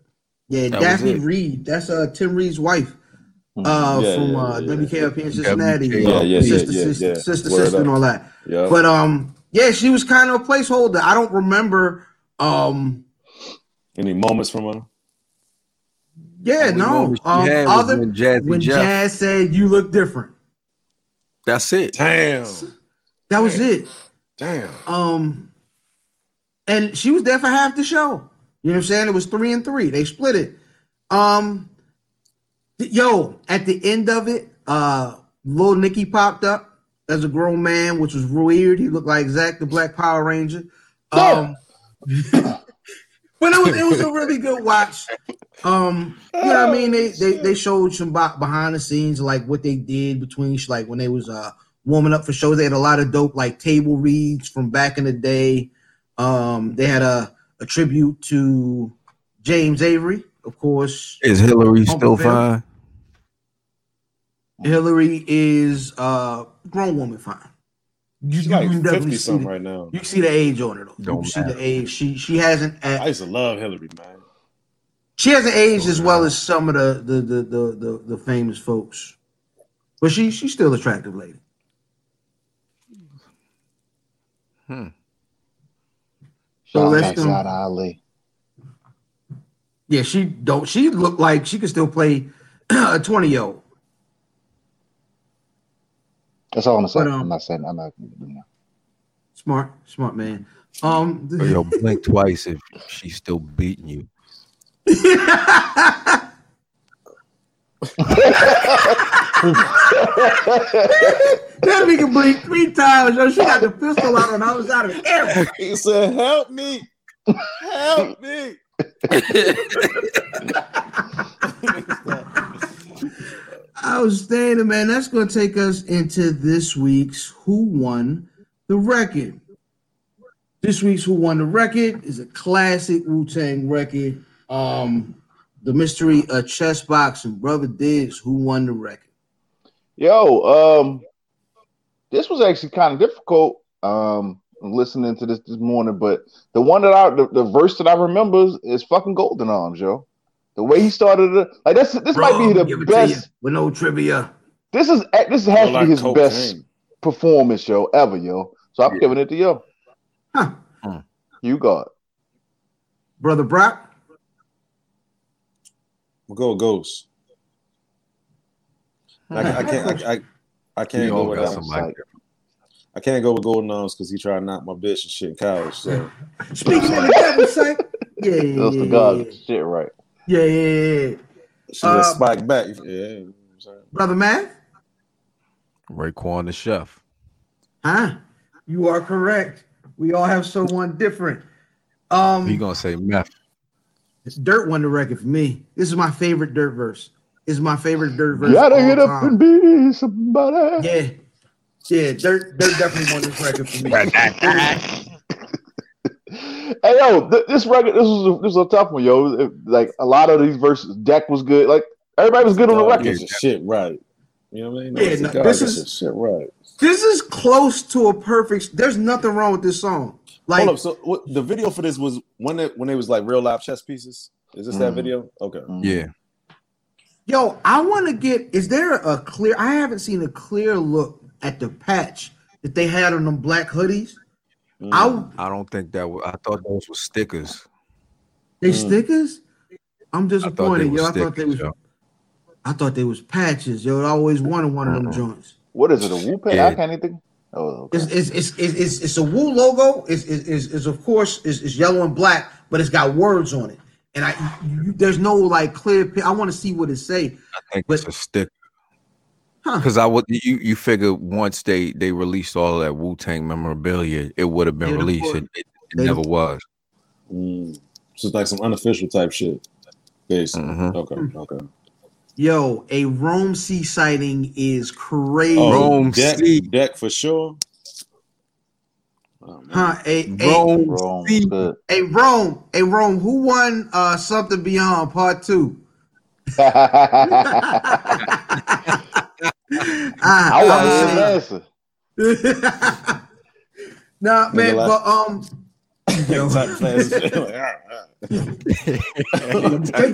Yeah, That Daphne. Reid. That's uh Tim Reid's wife. Uh Yeah, from yeah, uh yeah. WKRP in Cincinnati. WKRP. Yeah, yeah, sister, yeah, yeah, sister, sister, Word sister, up. and all that. Yeah. But um, yeah, she was kind of a placeholder. I don't remember. Um, Any moments from her? yeah, no. Um, other when Jazzy when Jazz said you look different. That's it. Damn. That was it. Damn. Um, and she was there for half the show. You know what I'm saying? It was three and three. They split it. Um, yo, at the end of it, uh, little Nicky popped up as a grown man, which was weird. He looked like Zack the Black Power Ranger. Um, but it was it was a really good watch. Um, you know what I mean? They they they showed some behind the scenes like what they did between like when they was uh warming up for shows. They had a lot of dope like table reads from back in the day. Um, they had a a tribute to James Avery, of course. Is Hillary Uncle still Phil? fine? Hillary is uh grown woman fine. You, She's like can definitely 50 see something the, right now. you can see the age on her though. Don't can see matter. the age. She she hasn't I used to love Hillary, man. She hasn't aged as well as some of the the the the, the, the famous folks, but she she's still attractive lady. Hmm. So Shout let's out do- Ali. Yeah, she don't. She look like she could still play a twenty year old. That's all I'm saying. But, um, I'm not saying. I'm not. You know. Smart, smart man. Um, Or, Yo, blink twice if she's still beating you. that nigga blink three times. Yo, she got the pistol out on the other side of camera. He said, "Help me, help me." Outstanding, man. That's going to take us into this week's Who Won the Record. This week's Who Won the Record is a classic Wu Tang record. Um, the mystery of chess boxing, brother Diggs, who won the record? Yo, um, this was actually kind of difficult. Um, listening to this this morning, but the one that I the, the verse that I remember is, is fucking Golden Arms, yo. The way he started it, like that's this Bro, might be the best. with no trivia. This is this has to be his cocaine. best performance, yo, ever, yo. So I'm Yeah. giving it to yo. Huh. You got. Brother Brock. We'll go with Ghost. I, I can't. I, I, I can't go with that. somebody. Like, I can't go with Golden Arms because he tried to knock my bitch and shit in college. So Speaking of the devil, say, yeah, yeah, That's yeah, the God yeah, shit, right? yeah, yeah, yeah, yeah. she just Uh, spiked back. Yeah, you know what I'm? Brother Matt, Raekwon the chef. huh? You are correct. We all have someone different. Um, He gonna say meth. It's Dirt won the record for me. This is my favorite Dirt verse. This is my favorite Dirt verse. Gotta of all get up time. and be somebody. Yeah, yeah. Dirt, Dirt definitely won this record for me. Hey yo, th- this record, this was a, this was a tough one, yo. It- like a lot of these verses, Deck was good. Like everybody was good on the God record. shit right. You know what I mean? Yeah, no, God this is- shit right. this is close to a perfect. There's nothing wrong with this song. Like, Hold up. So what, the video for this was when it when it was like real live chess pieces. Is this that Mm. video? Okay. Yeah. Yo, I want to get. Is there a clear? I haven't seen a clear look at the patch that they had on them black hoodies. Mm. I I don't think that was, I thought those were stickers. they Mm. stickers. I'm I thought they disappointed, were yo. I stickers. thought they was. yo. I thought they was patches, yo. I always wanted one of them joints. What is it? A Wu Pay? Yeah. I can't even think. Oh, okay. It's it's it's it's, it's, it's a Wu logo. It's is is is of course is is yellow and black, but it's got words on it. And I you, there's no like clear. I want to see what it say. I think But- it's a sticker. Huh. Because I would you you figure once they they released all that Wu Tang memorabilia, it would have been They'd released. put- It, it, it never was. Mm. So it's like some unofficial type shit. Basically. Mhm. Okay. Hmm. Okay. Yo, a Rome C sighting is crazy. Oh, Rome deck, C. deck for sure. Oh. Huh? A, a, Rome Wrong. C. A Rome, a Rome. Who won uh something beyond part two? Ah, I I want to answer. saying- nah, man, like- but um, yo, Type of fast shit. Like, ah, ah.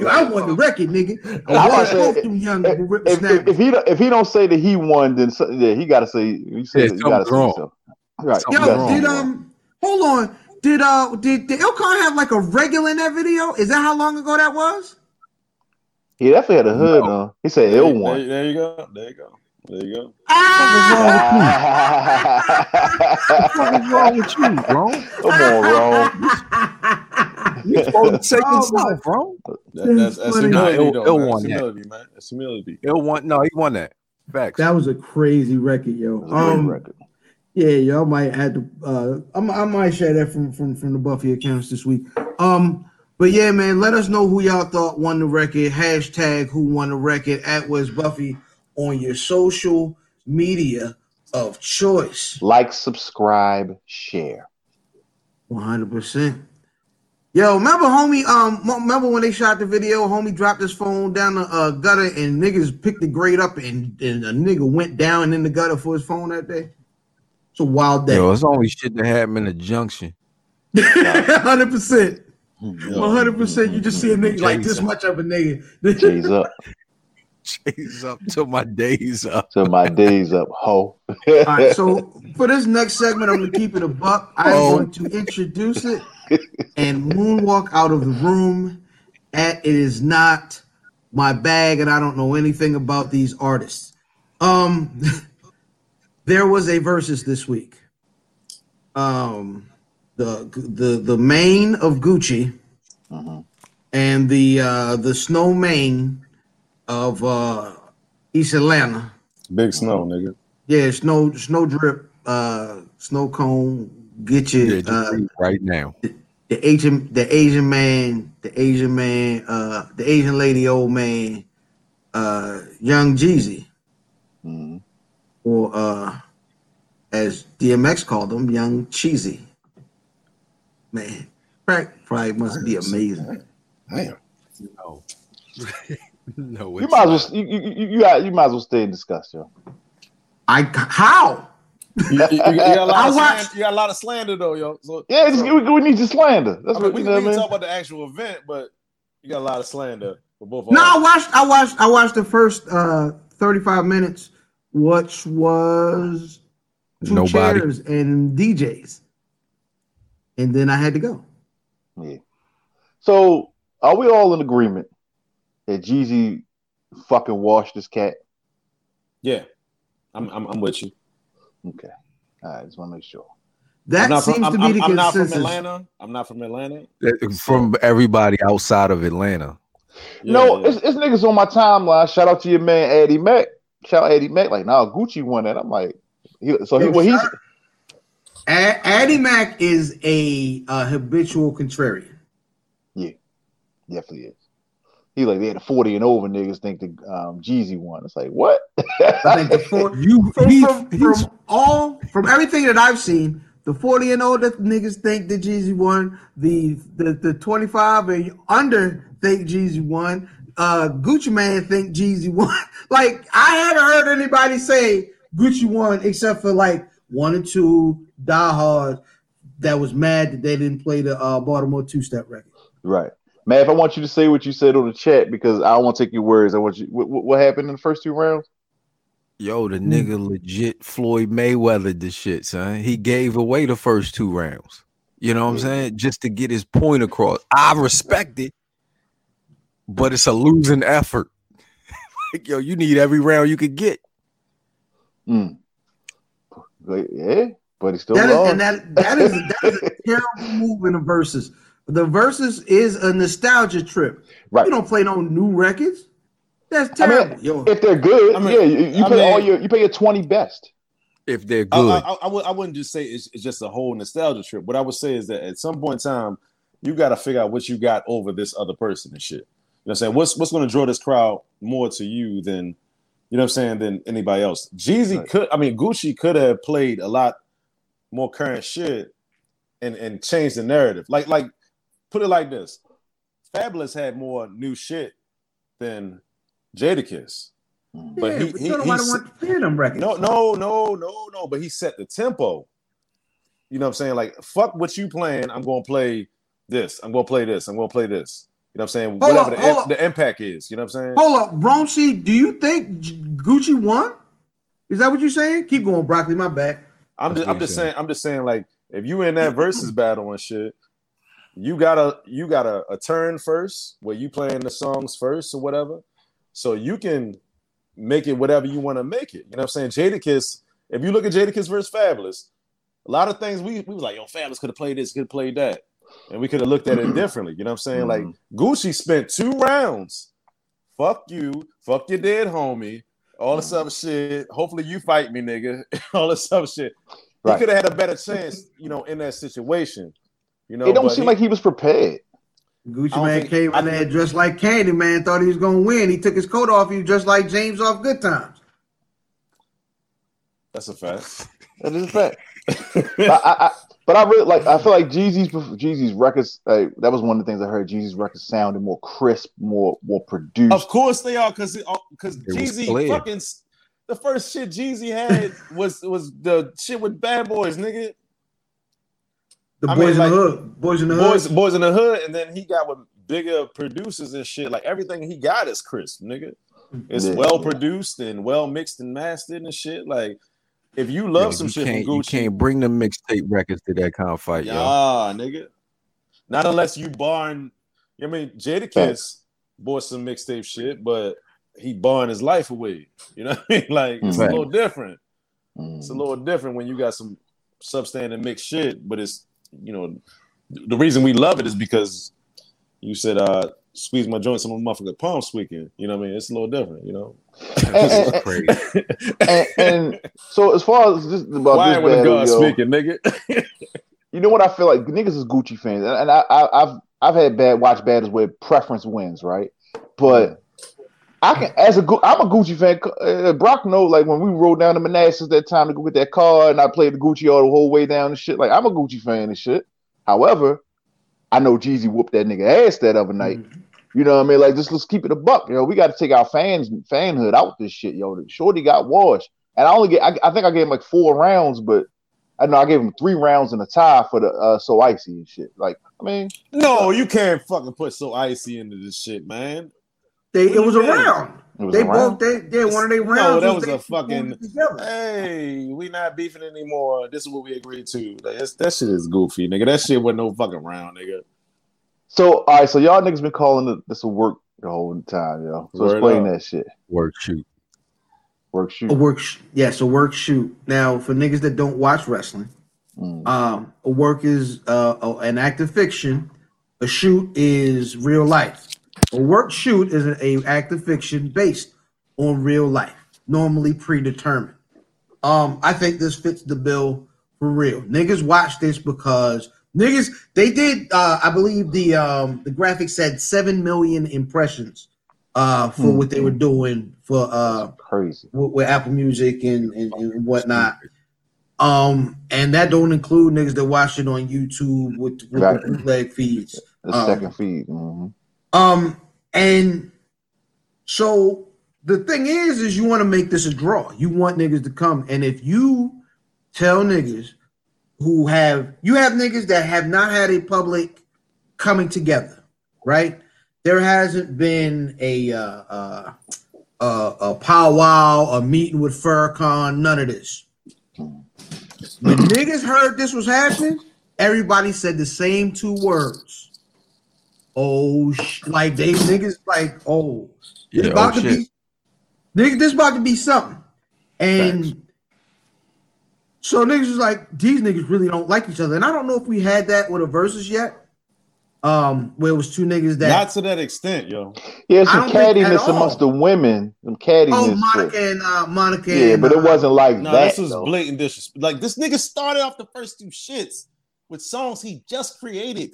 I won the record, nigga. I I was was both them young If, if, if, if he don't- if he don't say that he won, then so, yeah, he got to say he said Yeah, you got to something's say wrong. So. Right. Something's you gotta Yo, say did so. um, hold on. Did uh, did did Ilkon have like a regular in that video? Is that how long ago that was? He definitely had a hood No. on. He said There, ill one. there, there you go. There you go. There you go. Ah! What's wrong with you, bro? Come on, bro. You supposed to take this my- out, bro. That, that's, that's funny. humility, Nah, it'll- though, it'll man. want That's that. humility, man. That's humility. He'll won. No, he won that. Facts. That was a crazy record, yo. It great Um, record. Yeah, y'all might have to. Uh, I'm, I might share that from from from the Buffy accounts this week. Um, but yeah, man, let us know who y'all thought won the record. Hashtag who won the record at West Buffy on your social media of choice. Like, subscribe, share. One hundred percent. Yo, remember, homie? Um, remember when they shot the video? Homie dropped his phone down the uh, gutter, and niggas picked the grade up, and, and a nigga went down in the gutter for his phone that day. It's a wild day. Yo, it's only shit that happened in the junction. Hundred percent. One hundred percent. You just see a nigga like this Jason. much of a nigga. Chase up. Chase up till my days up. Till my days up, ho. All right, so for this next segment, I'm gonna keep it a buck. I'm Oh. going to introduce it and moonwalk out of the room. At it is not my bag, and I don't know anything about these artists. Um, there was a Verzuz this week. Um, the the the main of Gucci Mhm. and the uh the snow main of uh East Atlanta. Big snow, nigga. Yeah, snow snow drip, uh snow cone, get you Yeah, uh right now. the Asian the Asian man, the Asian man, uh the Asian lady old man, uh young Jeezy, Mhm. Or uh as DMX called him, young cheesy. Man, crack probably must be amazing. Damn. No, no, You might not. as well you, you, you, you, might as well stay and discuss, yo. I how? You, you- you got a lot I of slander, you got a lot of slander though, yo. So Yeah, just, so- we, we need your slander. That's I mean, what we, you can- know we what can talk about the actual event, but you got a lot of slander for both. No, I of us. watched. I watched. I watched the first uh 35 minutes, which was two Nobody. chairs and DJs, and then I had to go. Yeah. So are we all in agreement that Jeezy fucking washed this cat? Yeah, I'm, I'm, I'm with you. Okay. All right, just want to make sure. That seems from, I'm, to be I'm- the I'm not from. Atlanta. I'm not from Atlanta. From everybody outside of Atlanta. Yeah, no, yeah. It's, it's niggas on my timeline. Shout out to your man Eddie Mack. Shout Eddie Mack. Like, nah, Gucci won that. I'm like, he, so he, well, he's shout- A- Addy Mac is a uh, habitual contrarian. Yeah, definitely is. He like, yeah, the 40 and over niggas think the um, Jeezy won. It's like, what? I think the four, You from, he- from, he's- from all from everything that I've seen, the 40 and older niggas think the Jeezy won. The the, the 25 and under think Jeezy won. Uh, Gucci Mane think Jeezy won. like I haven't heard anybody say Gucci won except for like one or two diehard that was mad that they didn't play the uh, Baltimore two step record. right. Man, if I want you to say what you said on the chat because I don't want to take your words. I want you. What, what, what happened in the first two rounds? Yo, the nigga legit Floyd Mayweather this shit, son. He gave away the first two rounds. You know what I'm saying? Just to get his point across. I respect it, but it's a losing effort. like, yo, you need every round you could get. Mm. Like, yeah, but he still That is, and that that is that is a terrible move in the Verzuz. The Verzuz is a nostalgia trip. right. You don't play no new records. That's I mean, terrible. Yo, if they're good, I mean- yeah, you, you I play all your you pay your 20 best. If they're I, good. I, I, would, I wouldn't just say it's, it's just a whole nostalgia trip. What I would say is that at some point in time, you got to figure out what you got over this other person and shit. You know what I'm saying? What's what's going to draw this crowd more to you than you know what I'm saying than anybody else? Jeezy Right. could, I mean, Gucci could have played a lot more current shit and and changed the narrative. Like like put it like this: Fabolous had more new shit than Jadakiss. Hmm. but yeah, he- but he- nobody he's- want to hear them records. No, no, no, no, no. But he set the tempo. You know what I'm saying? Like, fuck what you playing. I'm gonna play this. I'm gonna play this. I'm gonna play this. You know what I'm saying? Hold Whatever up, the, hold up. the impact is. You know what I'm saying? Hold up, Bronchi. Do you think Gucci won? Is that what you're saying? Keep going, broccoli. My back. I'm just, I'm just he's saying. I'm just saying. Like, if you in that versus battle and shit, you gotta, you gotta a turn first where you playing the songs first or whatever, so you can make it whatever you want to make it. You know what I'm saying? Jadakiss. If you look at Jadakiss versus Fabolous, a lot of things we we was like, yo, Fabolous could have played this, could have played that, and we could have looked at it differently. You know what I'm saying? Like mm-hmm. Gucci spent two rounds. Fuck you, fuck your dead homie, all this mm-hmm. other shit. Hopefully you fight me, nigga. all this other shit. He could have had a better chance, you know, in that situation. You know, it don't seem he- like he was prepared. Gucci Mane think- came in there dressed like Candy Man. Thought he was gonna win. He took his coat off. He was just like James off Good Times. that's a fact. That is a fact. but I, I, but I really like. I feel like Jeezy's Jeezy's records. Like, that was one of the things I heard. Jeezy's records sounded more crisp, more more produced. Of course they are, because because It uh, Jeezy fucking the first shit Jeezy had was was the shit with Bad Boys, nigga. The I boys mean, in the hood. Boys in the hood. Boys, Boys in the Hood, and then he got with bigger producers and shit. Like everything he got is crisp, nigga. It's Yeah. well produced and well mixed and mastered and shit. Like if you love Yo, some you shit can't, from you can't bring the mixtape records to that kind of fight, yo. Yeah, nigga. Not unless you barn. I mean, Jadakiss bought some mixtape shit, but he barring his life away. You know what I mean? Like it's Right. a little different. Mm. It's a little different when you got some substandard mixed shit, but it's you know the reason we love it is because you said uh squeeze my joints on my motherfucking palm squeaking. You know what I mean? It's a little different, you know. And- and- Crazy. and, and so as far as this about Why this battle, God yo, speaking, nigga? you know what I feel like niggas is Gucci fans, and, and I, I, I've I've had bad watch battles where preference wins, right? But I can as a Gu- I'm a Gucci fan. Uh, Brock know like when we rode down to Manassas that time to go get that car, and I played the Gucci all the whole way down and shit. Like I'm a Gucci fan and shit. However, I know Jeezy whooped that nigga ass that other night. You know what I mean? Like just let's keep it a buck, yo. We got to take our fans fanhood out this shit, yo. Shorty got washed. and I only get I, I think I gave him like four rounds, but I know I gave him three rounds in a tie for the uh, so icy and shit. Like I mean, No, you can't fucking put so icy into this shit, man. They it was a round. It was They both they did one of their No, rounds. that was was a fucking- pulled it together. Hey, we not beefing anymore. This is what we agreed to. Like, that shit is goofy, nigga. That shit wasn't no fucking round, nigga. So all right, so y'all niggas been calling it this a work the whole time, yo. So Word explain up. that shit. Work shoot. Work shoot. A work, sh- yes, a work shoot. Now, for niggas that don't watch wrestling, Mm. um, a work is uh, a- an act of fiction. A shoot is real life. A work shoot is an a act of fiction based on real life, normally predetermined. Um, I think this fits the bill for real. Niggas watch this because niggas they did. Uh, I believe the um, the graphic said seven million impressions uh, for Hmm. what they were doing for uh, Crazy. with, with Apple Music and, and, and whatnot. Um, and that don't include niggas that watch it on YouTube with, with the bootleg feeds. The Um, second feed. hmm Um, and so the thing is, is you want to make this a draw. You want niggas to come, and if you tell niggas who have you have niggas that have not had a public coming together, right? There hasn't been a uh, uh, uh, a powwow, a meeting with Farrakhan, none of this. When niggas heard this was happening, everybody said the same two words. Oh, sh- like they niggas like, oh, this Yeah, about oh, to shit. be, nigga, this about to be something. And Facts. so niggas was like, these niggas really don't like each other. And I don't know if we had that with a Verzuz yet. Um, where it was two niggas that Not to that extent, yo. Yeah, I some don't cattiness all. amongst the women. Some cattiness. oh Monica shit. and uh Monica Yeah, and, but it uh, wasn't like No, that. this was though. blatant disrespect. Like this nigga started off the first two shits with songs he just created,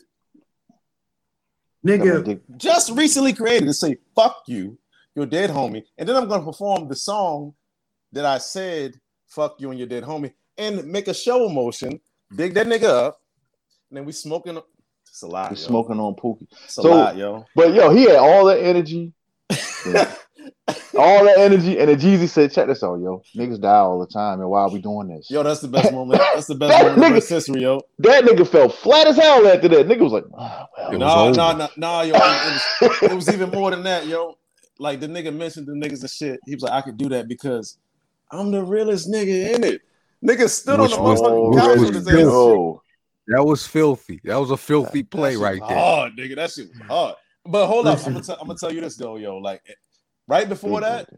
nigga. just recently created to say "fuck you, you're dead homie," and then I'm gonna perform the song that I said "fuck you and your dead homie" and make a show motion, dig that nigga up, and then we smoking. It's a lot, smoking on Pookie. It's a So- lot, yo. But yo, he had all the energy, all the energy, and then Jeezy said, "Check this out, yo. Niggas die all the time, and why are we doing this?" Yo, that's the best moment. That's the best That moment in nigga- West history, yo. that nigga fell flat as hell after that. Nigga was like, ah, well, It was No, over. no, no, no, yo. It, it was, it was even more than that, yo. Like the nigga mentioned the niggas and shit. He was like, I could do that because I'm the realest nigga in it. Nigga stood Which on the was- motherfucking couch with his ass. That was filthy. That was a filthy That play shit right was there. Hard, nigga. That shit was hard. But hold up, I'm gonna, tell, I'm gonna tell you this though, yo. Like right before that,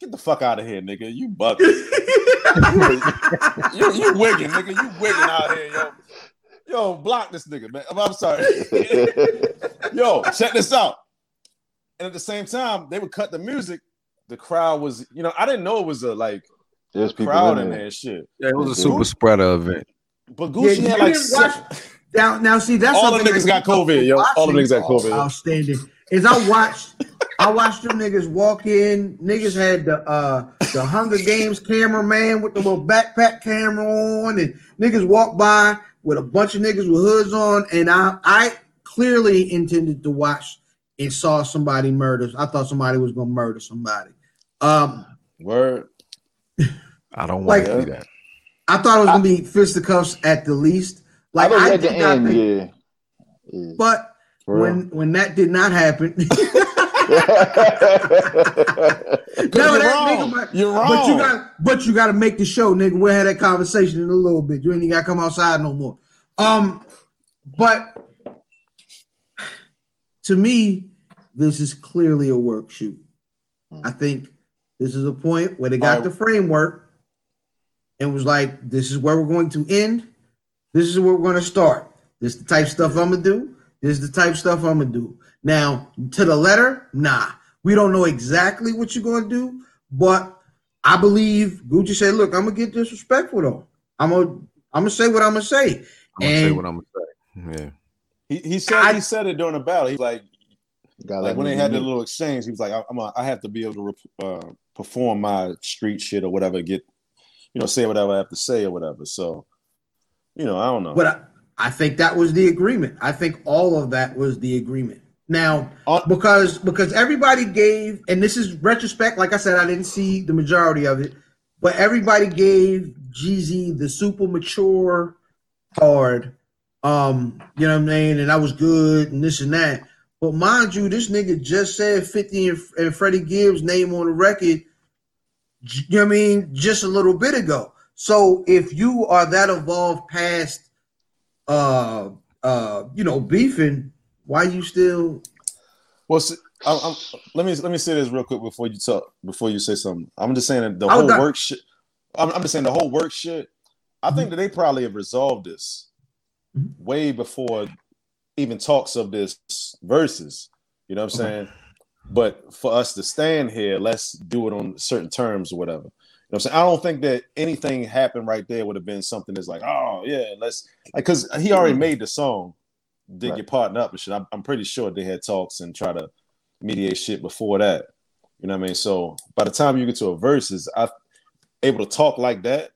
get the fuck out of here, nigga. You bugging. you you wigging, nigga. You wigging out here, yo. Yo, block this nigga, man. I'm, I'm sorry. Yo, check this out. And at the same time, they would cut the music. The crowd was, you know, I didn't know it was a like there's crowd in in there. there shit. Yeah, it was a super spreader event. But Yeah, Gucci you had like didn't watch- now, now see that's All the niggas that- got COVID, yo. All the niggas got COVID. Outstanding. Is I watched, I watched them niggas walk in. Niggas had the uh the Hunger Games cameraman with the little backpack camera on, and niggas walked by with a bunch of niggas with hoods on, and I I clearly intended to watch and saw somebody murder. I thought somebody was gonna murder somebody. Um, word. I don't Like- want to see that. I thought it was gonna be fisticuffs at the least. Like thought I, did not end, think, yeah. yeah. but For real. when when that did not happen. You're wrong. nigga might- You're But you got but you gotta make the show, nigga. We'll have that conversation in a little bit. You ain't even gotta come outside no more. Um, but to me, this is clearly a work shoot. I think this is a point where they got Alright. the framework and was like, this is where we're going to end. This is where we're going to start. This is the type of stuff I'm gonna do. This is the type of stuff I'm gonna do. Now, to the letter, nah. We don't know exactly what you're gonna do, but I believe Gucci said, "Look, I'm gonna get disrespectful though. I'm gonna, I'm gonna say what I'm gonna say." I'm gonna say what I'm gonna say. Yeah. He, he said I- he said it during the battle. He's like, Gotta like when they had the little exchange, he was like, I, I'm a, I have to be able to re- uh, perform my street shit or whatever, get, you know, say whatever I have to say or whatever. So, you know, I don't know. But I, I think that was the agreement. I think all of that was the agreement. Now, because because everybody gave, and this is retrospect. Like I said, I didn't see the majority of it, but everybody gave Jeezy the super mature card. Um, you know what I mean? And I was good and this and that. But mind you, this nigga just said 50 and, and Freddie Gibbs' name on the record, you know what I mean, just a little bit ago. So if you are that evolved past uh uh you know beefing, why you still Well, see, I'm, I'm, let me let me say this real quick before you talk before you say something. I'm just saying that the whole not- work shit. I'm, I'm just saying the whole work shit. I think that they probably have resolved this Mhm. way before even talks of this Verzuz. You know what I'm saying? But for us to stand here, let's do it on certain terms or whatever. You know what I'm saying? I don't think that anything happened right there would have been something that's like, oh yeah, let's like because he already made the song, did Right. your partner up and shit. I'm, I'm pretty sure they had talks and try to mediate shit before that. You know what I mean? So by the time you get to a Verzuz, I able to talk like that.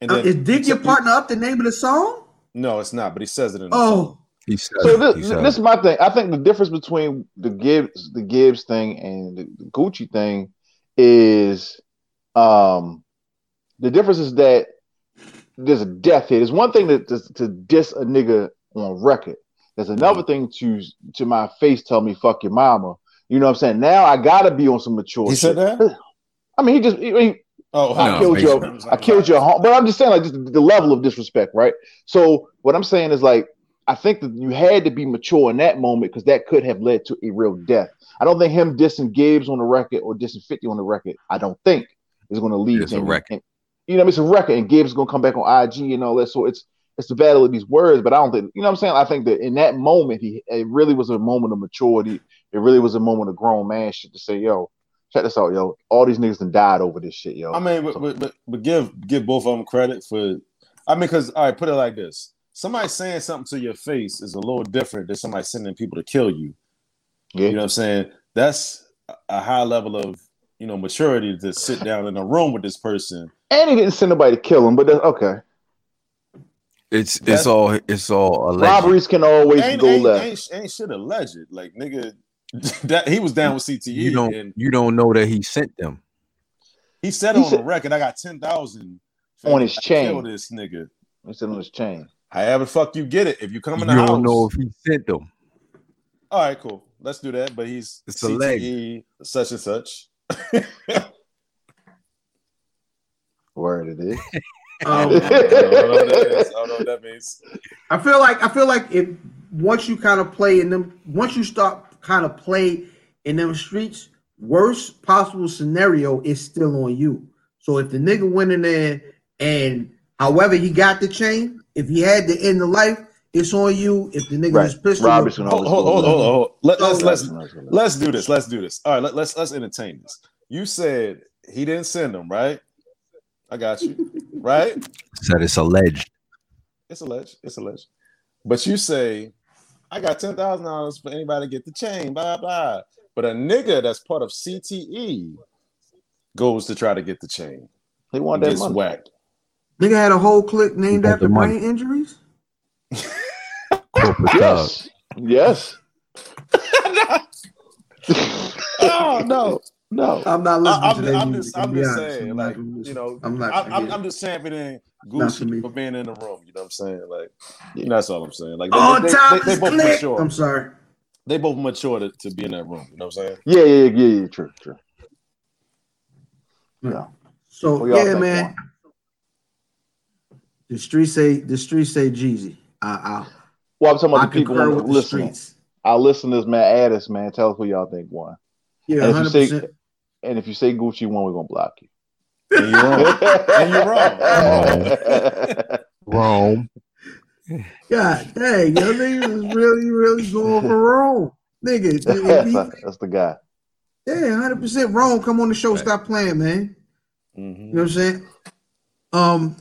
And uh, is dig your partner up the name of the song? No, it's not. But he says it in the song. Oh, He said, So this, He said this it. is my thing. I think the difference between the Gibbs, the Gibbs thing, and the, the Gucci thing is, um, the difference is that there's a death hit. It's one thing to, to to diss a nigga on record. There's another thing to to my face tell me fuck your mama. You know what I'm saying? Now I gotta be on some mature. He said shit. that? I mean, he just he, he- Oh, I No, killed your I killed your home. But I'm just saying, like, just the, the level of disrespect, right? So what I'm saying is like, I think that you had to be mature in that moment because that could have led to a real death. I don't think him dissing Gibbs on the record or dissing 50 on the record, I don't think is going to leave. It's to a him- record. and- you know, what I mean? it's a record, and Gibbs is going to come back on IG and all that. So it's it's the battle of these words, but I don't think you know what I'm saying. I think that in that moment, he it really was a moment of maturity. It really was a moment of grown man shit to say, yo, check this out, yo. All these niggas done died over this shit, yo. I mean, but, but but but give give both of them credit for. I mean, because all right, put it like this: somebody saying something to your face is a little different than somebody sending people to kill you. yeah. You know what I'm saying? That's a- a high level of you know maturity to sit down in a room with this person. And he didn't send nobody to kill him, but that's okay. It's That's- it's all it's all alleged. Robberies can always Ain't, go ain't, left. ain't, ain't shit alleged. Like nigga, that he was down with CTE You don't and you don't know that he sent them. he said He on said- the record, "I got ten thousand On his chain. Kill this nigga. He said on his chain. However, the fuck you get it. If you come in the house, You don't know if he sent them. all right, cool. Let's do that. But he's It's alleged. CTE, such and such. Word it is. I um, don't know what that is. I don't know what that means. I feel like I feel like if once you kind of play in them, once you start kind of play in them streets, worst possible scenario is still on you. So if the nigga went in there and however he got the chain, if he had to end the life, it's on you. If the nigga Right. was pistol, Robert's gonna Hold, always hold, go hold, left. hold, hold. Let, let's Oh, let's Robert's gonna go left. let's do this. Let's do this. All right, let, let's let's entertain this. You said he didn't send them, right? I got you. Right? Said it's alleged. It's alleged. It's alleged. But you say, I got ten thousand dollars for anybody to get the chain, blah blah. But a nigga that's part of CTE goes to try to get the chain. They want that money. whacked. nigga had a whole clip named after the brain injuries. Corporate thug. Yes. Yes. oh no. No. I'm not listening I'm, to that I'm just, music, I'm just honest. saying, I'm like, you know, I'm not. I, I'm. I'm just championing Not for me. Gucci for being in the room. You know what I'm saying? Like, that's all I'm saying. Like, they, On they, top they, they both click. mature. I'm sorry. They both mature to, to be in that room. You know what I'm saying? Yeah, yeah, yeah, yeah. True, true. Yeah. So What yeah, man. Juan? The streets say the streets say Jeezy. I I, Well, I'm talking I about the people concur on with the listening. streets. Our listeners, man, add us, man. Tell us who y'all think, won. Yeah, And if you hundred say- percent. And if you say Gucci one, we're gonna block you. And you're wrong. And you're wrong. Rome. God dang, yo, niggas is really, really going for Rome. Nigga, if that's, he- that's the guy. yeah, hundred percent Rome. Come on the show, stop playing, man. Mhm. You know what I'm saying? Um,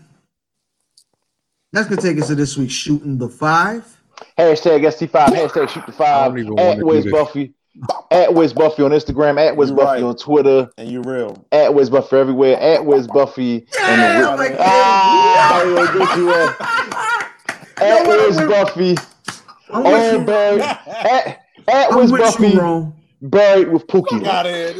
that's gonna take us to this week's shooting the five. Hashtag ST5, hashtag shoot the five, at wanna Wiz. Buffy, at Wiz Buffy on Instagram, at Wiz Buffy right. on Twitter, And you're real. at Wiz Buffy everywhere, at Wiz Buffy. and the- Yeah, like Ah, that. yeah, you are. At Yo, Wiz Buffy, I'm with on you. buried, at, at I'm Wiz Buffy, buried with Pookie. Got it.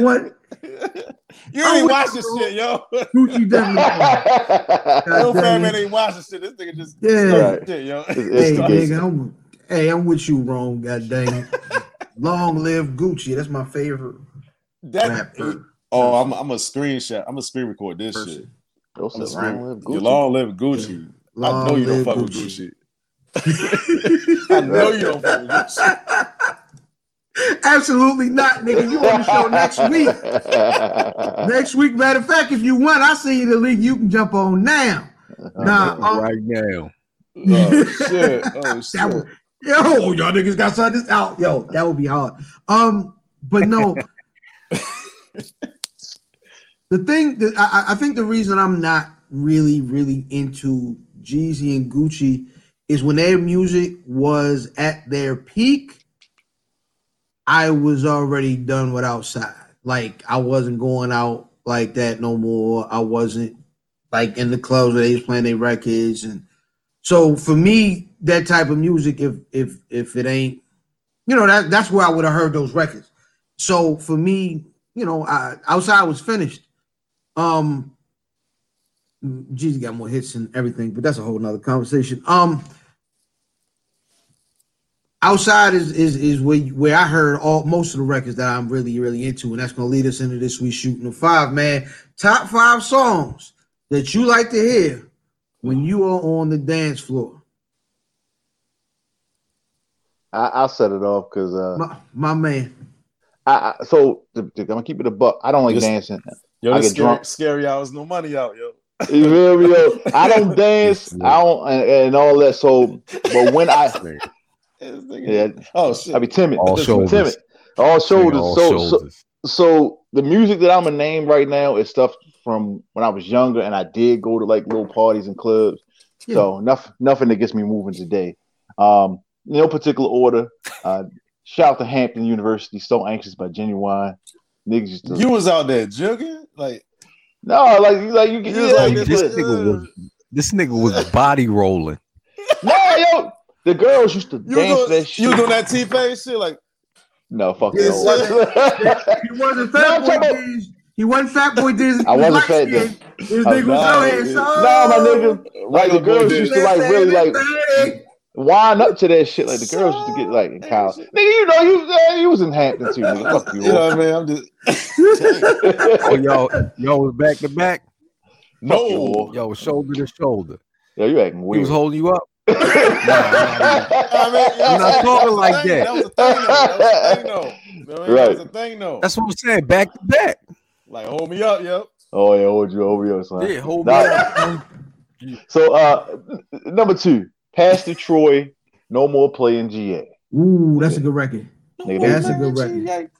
What? You ain't watch this shit, yo. Gucci definitely. Yo, fam it. man ain't watch this shit. This nigga just Yeah. shit, yo. It's Hey, nigga, I'm, hey, I'm with you, wrong. God dang it. Long live Gucci. That's my favorite That, rapper. oh, I'm I'm a screenshot. I'm a screen record this Person. shit. Those I'm a are screen, long live You Gucci. long live Gucci. I know you don't live fuck with Gucci. Gucci. I know you don't fuck with Gucci. Absolutely not, nigga. You on the show next week. Next week, matter of fact, if you want, I see you in the league. You can jump on now. Nah, um, right now. Oh shit. Oh that shit. would, yo, y'all niggas got something this out. Yo, that would be hard. Um, but no. the thing that I, I- I think the reason I'm not really, really into Jeezy and Gucci is when their music was at their peak, I was already done with outside. Like I wasn't going out like that no more. I wasn't like in the clubs where they was playing their records and so for me, that type of music, if if if it ain't, you know, that that's where I would have heard those records. So for me, you know, I, outside was finished. Um, Jeezy got more hits and everything, but that's a whole nother conversation. Um, outside is is is where where I heard all most of the records that I'm really really into, and that's gonna lead us into this week shooting the five man top five songs that you like to hear when you are on the dance floor. I, I'll set it off because uh, My, my man. I, I so to, to- I'm gonna keep it a buck. I don't like Just- dancing. Yo, I get scary, drunk. scary hours, no money out, yo. You feel me? Yo? I don't dance. I don't and, and all that. So, but when I This nigga- yeah, Oh shit. I be timid. All I'm shoulders. timid. All shoulders. All so, so shoulders. so the music that I'm gonna name right now is stuff from when I was younger and I did go to like little parties and clubs. So nothing nothing that gets me moving today. Um, no particular order. Uh, shout out to Hampton University, So Anxious by Ginuwine. Niggas used to you was out there jugging? Like no like like you get You yeah, like like, this this- nigga was this nigga was body rolling. No yo the girls used to you dance was, that shit. you doing that T-Face shit? Like no fuck no. He wasn't fat I'm boy talking about- Diz. He wasn't fat boy Diz. I wasn't fat Diz. This Oh, nigga was nah, out here. no my nigga like the girls used to like really like wind up to that shit. Like the girls used to get like in college. Nigga, you know you uh, you was in Hampton too. Nigga. Fuck you. You know what I mean? I'm just Oh, y'all, y'all was back to back. no. Yo, shoulder to shoulder. Yo, you acting weird. He was holding you up. I mean, You're not talking like that. that. was a thing, though. That was a thing, though. You know what I mean? Right. That was a thing, though. That's what I'm saying. Back to back. Like, hold me up, yep. oh yeah, hold you over your son. Yeah, hold me up. So uh number two, Pastor Troy, no more playing GA. Ooh, that's a good record. Nigga, That's a good record.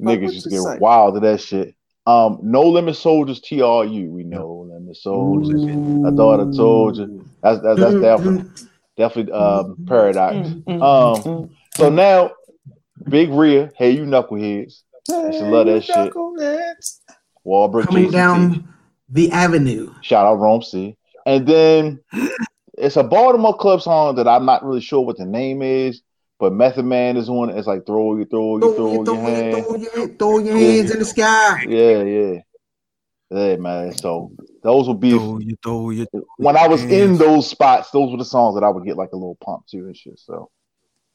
niggas used to get wild to that shit. Um, no limit soldiers TRU. We know no limit soldiers. I thought I told you. That's that's, that's definitely definitely um paradox. Um so now Big Rhea, hey you knuckleheads. I should love that shit. Walbrook Coming JCT. down the avenue. Shout out Rome C. And then it's a Baltimore club song that I'm not really sure what the name is, but Method Man is one it. It's like throw you, throw you, Throw, throw your, your throw, your, hand. throw, your, throw your hands in the sky. Yeah, yeah. Yeah, man. So those would be Throw you, throw you. when I was in those spots, those were the songs that I would get like a little pump to and shit. So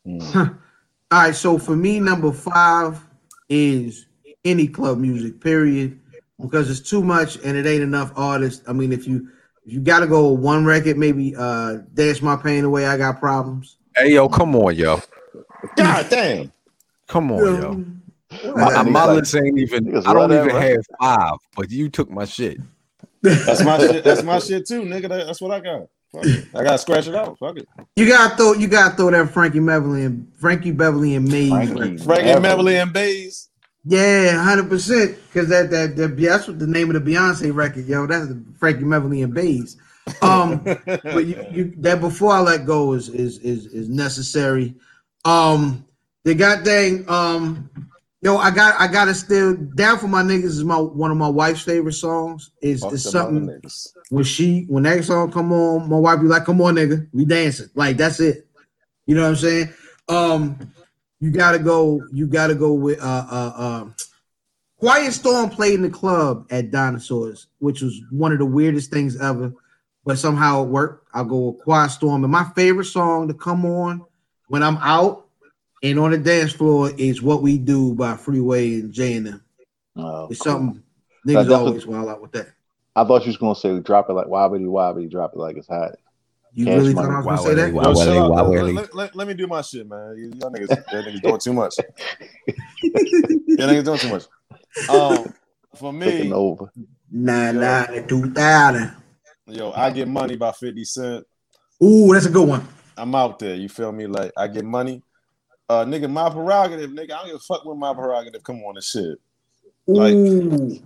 All right, so for me, number five is any club music, period, because it's too much and it ain't enough artists. I mean, if you if you got to go one record, maybe uh, "Dance My Pain Away." I got problems. Hey, yo, come on, yo. God damn. Come on, yo. My, Niggas my like- list ain't even. I don't love that even record. have five, but you took my shit. That's my shit. That's my shit too, nigga. That- That's what I got. Fuck it. I gotta scratch it out. Fuck it. You gotta throw you gotta throw that Frankie Beverly and Frankie Beverly and Maze. Frankie. Frankie Beverly and Maze. Yeah, hundred percent. Because that, that that that's what the name of the Beyonce record, yo. That's the Frankie Beverly and Maze. Um, but you, you that before I let go is is is is necessary. Um, the goddamn um, yo, I got I gotta still down for my niggas is my one of my wife's favorite songs. Is is something when she when that song come on, my wife be like, "Come on, nigga, we dancing." Like that's it. You know what I'm saying? Um, you gotta go. You gotta go with uh uh uh Quiet Storm played in the club at Dinosaurs, which was one of the weirdest things ever, but somehow it worked. I'll go with Quiet Storm. And my favorite song to come on when I'm out and on the dance floor is What We Do by Freeway and J and M. Oh, It's cool. something niggas definitely- always wild out with that. I thought you was gonna say drop it like wobbly wobbly, drop it like it's hot. You Cash really Money. thought I was gonna say that? wow. Yo, Wale, chill Let, let- let- let me do my shit, man. You- Y'all niggas, that niggas doing too much. Y'all niggas doing too much. Um, for Taking me, over. Nah, nah, two thousand. yo, I get money by 50 Cent. Ooh, that's a good one. I'm out there. You feel me? Like I get money. Uh, nigga, my prerogative, nigga. I don't give a fuck with my prerogative. Come on and shit. Like- Ooh,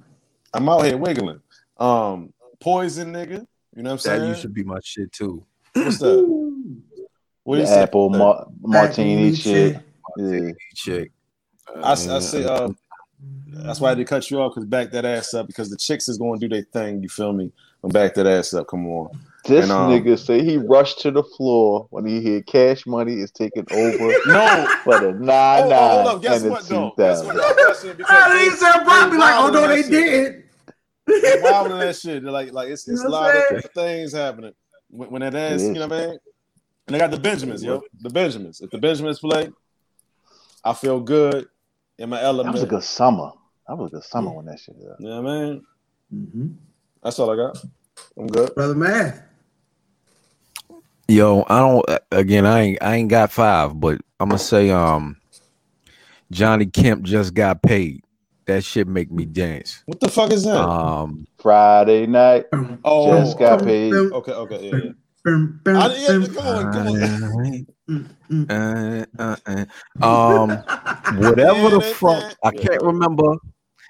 I'm out here wiggling. Um, poison, nigga. You know what I'm saying? That saying? used to be my shit too. What's that? What The you say? apple mar- martini shit. Yeah. Chick. I, I say, uh, that's why I had to cut you off because back that ass up because the chicks is going to do their thing. You feel me? And back that ass up. Come on. This And, um, nigga say he rushed to the floor when he heard cash money is taking over No. for the nine Oh, nine oh, hold up. Guess and the what, two though? Guess what? thousand. y'all question? Because I they- didn't say probably like, oh wildin' no, that they shit. did. they wilding that shit. They're like, like it's, it's You a lot what I'm of things happening when, when that ass, you know what I mean? And they got the Benjamins, yo. The Benjamins. If the Benjamins play, I feel good in my element. That was a good summer. That was a good summer when that shit. Was. You know what I mean? Mhm. That's all I got. I'm good. Brother Math. Yo, I don't. Again, I ain't. I ain't got five, but I'm gonna say, um, Johnny Kemp just got paid. That shit make me dance. What the fuck is that? Um, Friday night, oh, just got paid. okay, okay, yeah, yeah. Bum, bum, I, yeah, bum. come on, come on. Mm, mm. uh, uh, uh. um, whatever the fuck. I can't remember.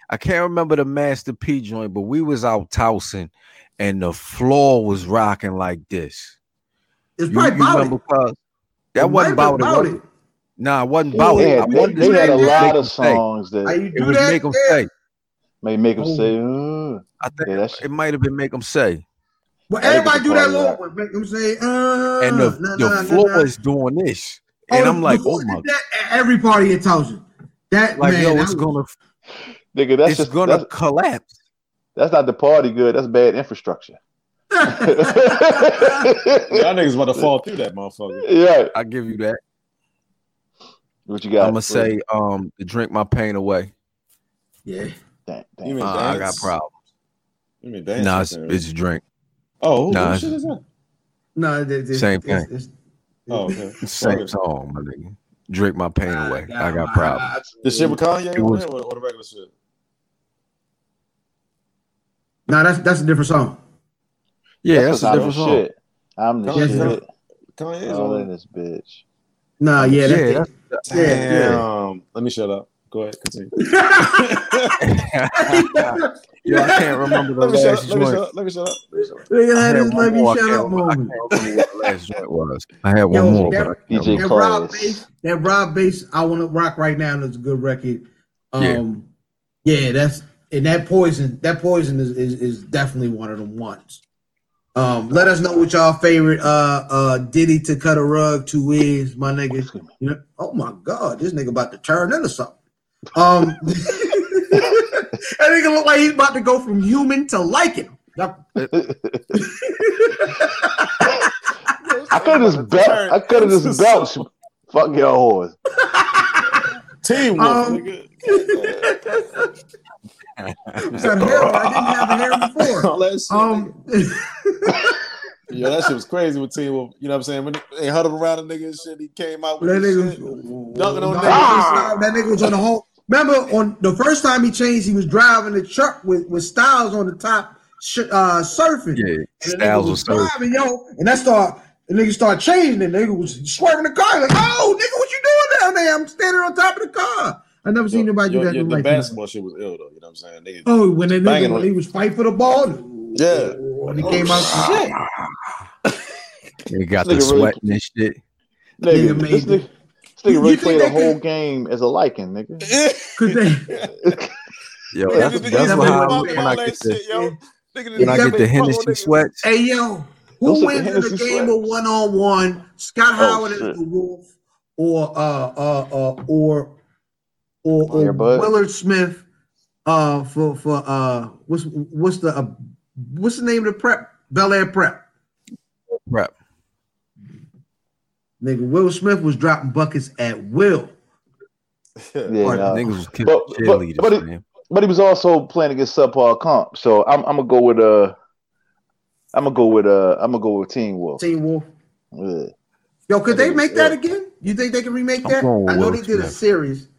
I can't remember the Master P joint, but we was out tousing, and the floor was rocking like this. It's You, probably you about it. cuz? That It wasn't might about, it. was it. Nah, it wasn't They about it. I they, they had a lot them of say- songs How that you It do was that? make them Yeah. say. may make them Oh. say, uh, I think Yeah, that's- it might have been make them say. Well, everybody do that party little rock. one. Make them say, uh, And the, nah, the nah, nah, floor nah. is doing this. And I'm like, oh my that, every party at Thousand. That like man, yo, that it's gonna nigga, that's it's just gonna that's, collapse. that's not the party good. That's bad infrastructure. Y'all niggas about to fall through that motherfucker. yeah. I give you that. What you got? I'm gonna say um to drink my pain away. yeah. Damn, damn. You mean Uh, I got problems. You mean dance? Nah, it's, it's drink. oh, who, nah, who shit is that? No, it- it's, Same thing. It's, it's, Oh, okay. Same song, my nigga. Drink my pain away. I got problems. eyes. The shit with Kanye It was- or, or the regular shit? No, that's that's a different song. Yeah, That's that's, 'cause a I'm different song. Shit. I'm the Yes, shit. Kanye is All in this bitch. No, yeah, Yeah, that's, that's- Yeah, Damn. Let me shut up. Go ahead, continue. Yo, I can't remember the let me shut last up. Let me shut joint. up. Let me shut up. Let me shut up. Nigga I had had his one let me more. Shut up remember- I can't remember what last joint was. I had one Yo, more. that- but I can't DJ. That Rob Class. bass, that Rob Base, I want to rock right now. That's a good record. Yeah. Um, yeah, that's and that poison. That poison is, is is definitely one of them ones. Um, let us know what y'all favorite uh uh Diddy to cut a rug to is, my nigga. You know, oh my god, this nigga about to turn into something. Um, that nigga look like he's about to go from human to lycan. I could have just belt. I could have just belched. Fuck your horse. Team Um, nigga. It's hair. I didn't have the hair before. That shit, Um, nigga. Yeah, that shit was crazy with Teen Wolf. You know what I'm saying? When they huddled around a nigga and shit, he came out with that nigga, shit. Dunking on Nah, niggas. that nigga was on the whole. Remember on the first time he changed, he was driving the truck with with Stiles on the top, sh- uh, surfing. Yeah, And the nigga Stiles was was so driving, yo, and that start. The nigga started changing. And the nigga was swerving the car. Like, oh, nigga, what you doing down there? I'm standing on top of the car. I never seen nobody do that. yo, in the life. basketball shit was ill though. You know what I'm saying? Niggas, Oh, when that Banging nigga when on- he was fighting for the ball. Yeah. When he came oh, out, ah. shit. They got the sweat really- sweating and shit. Nigga, Nigga this made nigga, this nigga You really think played the whole could- game as a lycan, nigga. cause they, Yo, Yeah, that's, nigga, that's nigga, what I fuck when I get the shit, yo. When I get the fuck Hennessy sweats. Hey yo, Those who are wins in the game sweats. of one on one? Scott Oh, Howard shit. is the Wolf, or uh uh uh or or, or bud. Willard Smith uh for for uh what's what's the uh, what's the name of the prep? Bel Air Prep. Prep. Nigga, Will Smith was dropping buckets at will. Yeah, Or nah. Niggas was killing but- but- cheerleaders, but it- man. but he was also playing against subpar comp. So I'm I'm gonna go with uh I'm gonna go with uh I'm gonna go with Teen Wolf. Teen Wolf. Yeah. Yo, could they make that again? You think they can remake that? I know Will they did a series.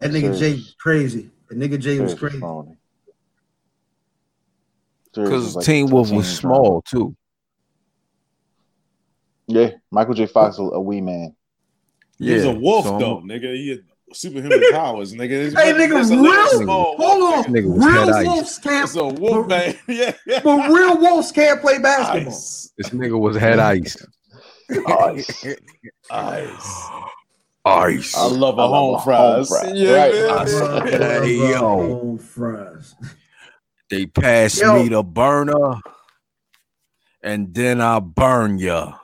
That nigga Jay Serious. crazy. The nigga Jay was crazy. phony. Serious was Because like Teen Wolf was small too. Yeah, Michael J. Fox a, a wee man. He was a wolf so though, nigga. He had superhuman powers, nigga. Hey, nigga, That's real- Hold on. Nigga Real head ice. wolves can't It's a wolf man. yeah, yeah. but real wolves can't play basketball. Ice. This nigga was head ice. Ice. Ice. Ice. I love a I love home a fries. home fry. Yeah, Right. man. I said, Hey, yo. Home fries. They passed Yo. me the burner, and then I burn ya.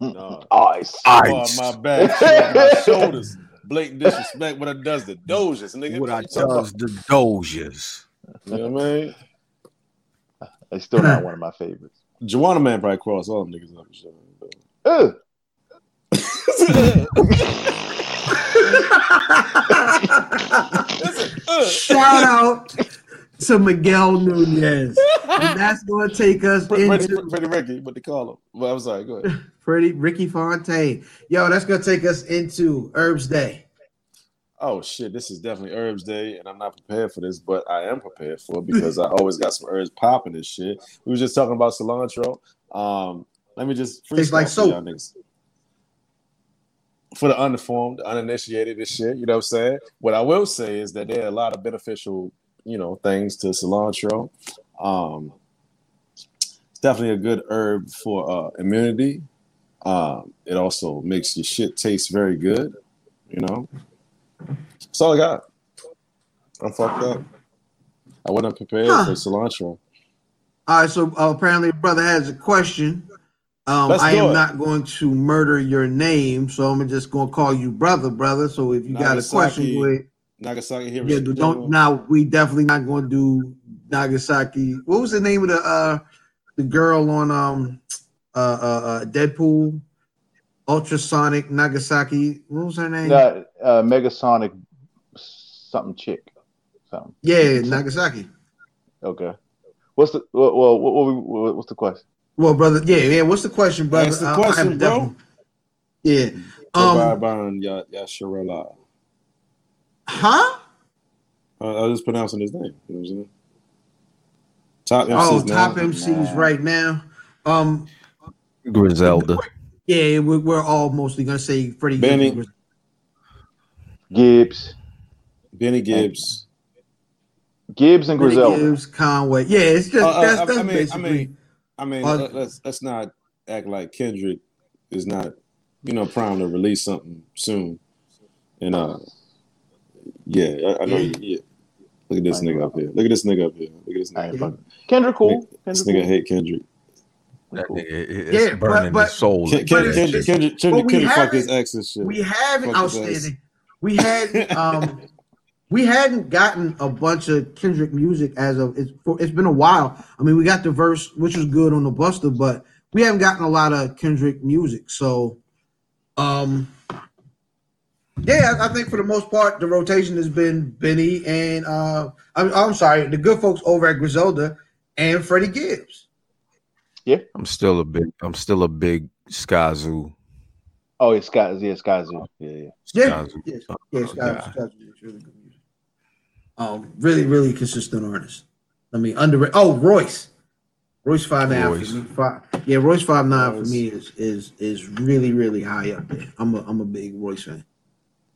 No. Ice. Ice. Oh, my back, my shoulders. Blatant disrespect. What I does the doges, nigga. What I does the doges. about? You know what I mean? It's still not one of my favorites. Juwanna Mann probably cross all them niggas up and shit. Ugh. Uh. Shout out to Miguel Nunez. And that's going to take us Pretty, into pretty Ricky, what they call him. Well, I'm sorry, go ahead. Pretty Ricky Fontaine. Yo, that's going to take us into Herbs Day. Oh shit, this is definitely herbs day, and I'm not prepared for this, but I am prepared for it because I always got some herbs popping this shit. We was just talking about cilantro. Um, let me just Tastes like for soap. For the uninformed, uninitiated, and shit, you know what I'm saying? What I will say is that there are a lot of beneficial, you know, things to cilantro. Um, it's definitely a good herb for uh, immunity. Um, it also makes your shit taste very good, you know. That's all I got. I'm fucked up. I wasn't prepared Huh. for cilantro. All right, so uh, apparently, brother has a question. Um, I am it. not going to murder your name, so I'm just going to call you brother, brother. So if you got a question, go ahead. Nagasaki here. Yeah, don't now. We definitely not going to do Nagasaki. What was the name of the uh the girl on um uh uh, uh Deadpool? Ultrasonic Nagasaki. What was her name? That uh, Megasonic something chick. Something. Yeah, Nagasaki. Okay. What's the well? well what, what, what, what's the question? Well, brother, yeah, yeah. What's the question, brother? Ask the I- I question, have bro. Yeah. Bye Um. Byron Ya- Yasharala. Huh? I I was just pronouncing his name. You know what I'm saying? Top MCs Oh, now. top MCs Nah. right now. Um. Griselda. Yeah, we're, we're all mostly gonna say Freddie Benny. Gibbs. Gibbs, Benny Gibbs. Gibbs, and Freddie Griselda. Gibbs, Conway. Yeah, it's just Uh, uh, that's, I- that's I mean, I basically. mean, I mean, Uh, let- let's let's not act like Kendrick is not, you know, primed to release something soon. And uh, yeah, I, I know. Yeah. Yeah. Look at this nigga up here. Look at this nigga up here. Look at this nigga. ain't fucking. Kendrick cool. This nigga cool. hate Kendrick. That Cool. nigga, it's Yeah, but- burning but- his soul. Ken- But Kendrick, Kendrick, Kendrick, we Kendrick fuck haven't- his ex and shit. we haven't Fuck outstanding. We had um we hadn't gotten a bunch of Kendrick music as of it's for it's been a while. I mean, we got the verse which was good on the Busta, but we haven't gotten a lot of Kendrick music. So um yeah, I I think for the most part the rotation has been Benny and uh I'm, I'm sorry, the good folks over at Griselda and Freddie Gibbs. I'm still a big. I'm still a big Skyzoo. Oh, it's Scott. Yeah, Skyzoo. Yeah, yeah. Yeah, Skyzoo. yes, Oh, yes, yeah. guys, guys, it's really good music. Um, really, really consistent artist. I mean, under oh Royce, Royce five nine Royce. for me. Five, yeah, Royce five nine Royce. for me is is is really really high up there. I'm a I'm a big Royce fan.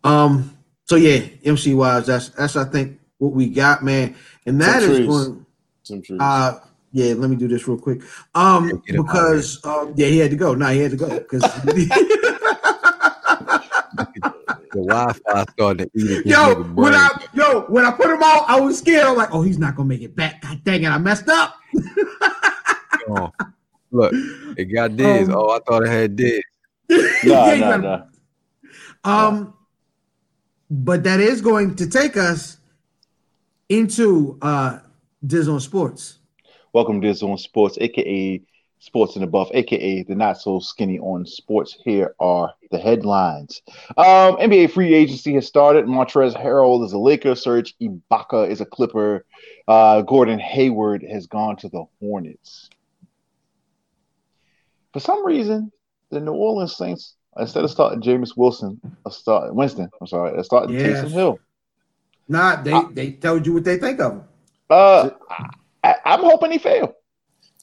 Um, so yeah, MC wise, that's that's I think what we got, man, and that Some is going. Some trees. Uh, yeah, let me do this real quick. Um, Yeah, get him out because um, yeah, he had to go. No, he had to go because. The Wi-Fi started to eat at Yo, when. I yo when I put him out, I was scared. I'm like, oh, he's not gonna make it back. God dang it, I messed up. Oh, Look, it got this. Um, oh, I thought it had this. Nah, Yeah, you nah, gotta- nah. Um, but that is going to take us into uh Diz on Sports. Welcome to on Sports, aka Sports and Above, aka the not so skinny on sports. Here are the headlines. Um, NBA free agency has started. Montrezl Harrell is a Laker. Serge Ibaka is a Clipper. Uh, Gordon Hayward has gone to the Hornets. For some reason, the New Orleans Saints, instead of starting Jameis Wilson, starting Winston. I'm sorry, they're starting Yes. Taysom Hill. Nah, they I- they told you what they think of him. Uh, I, I'm hoping he fail.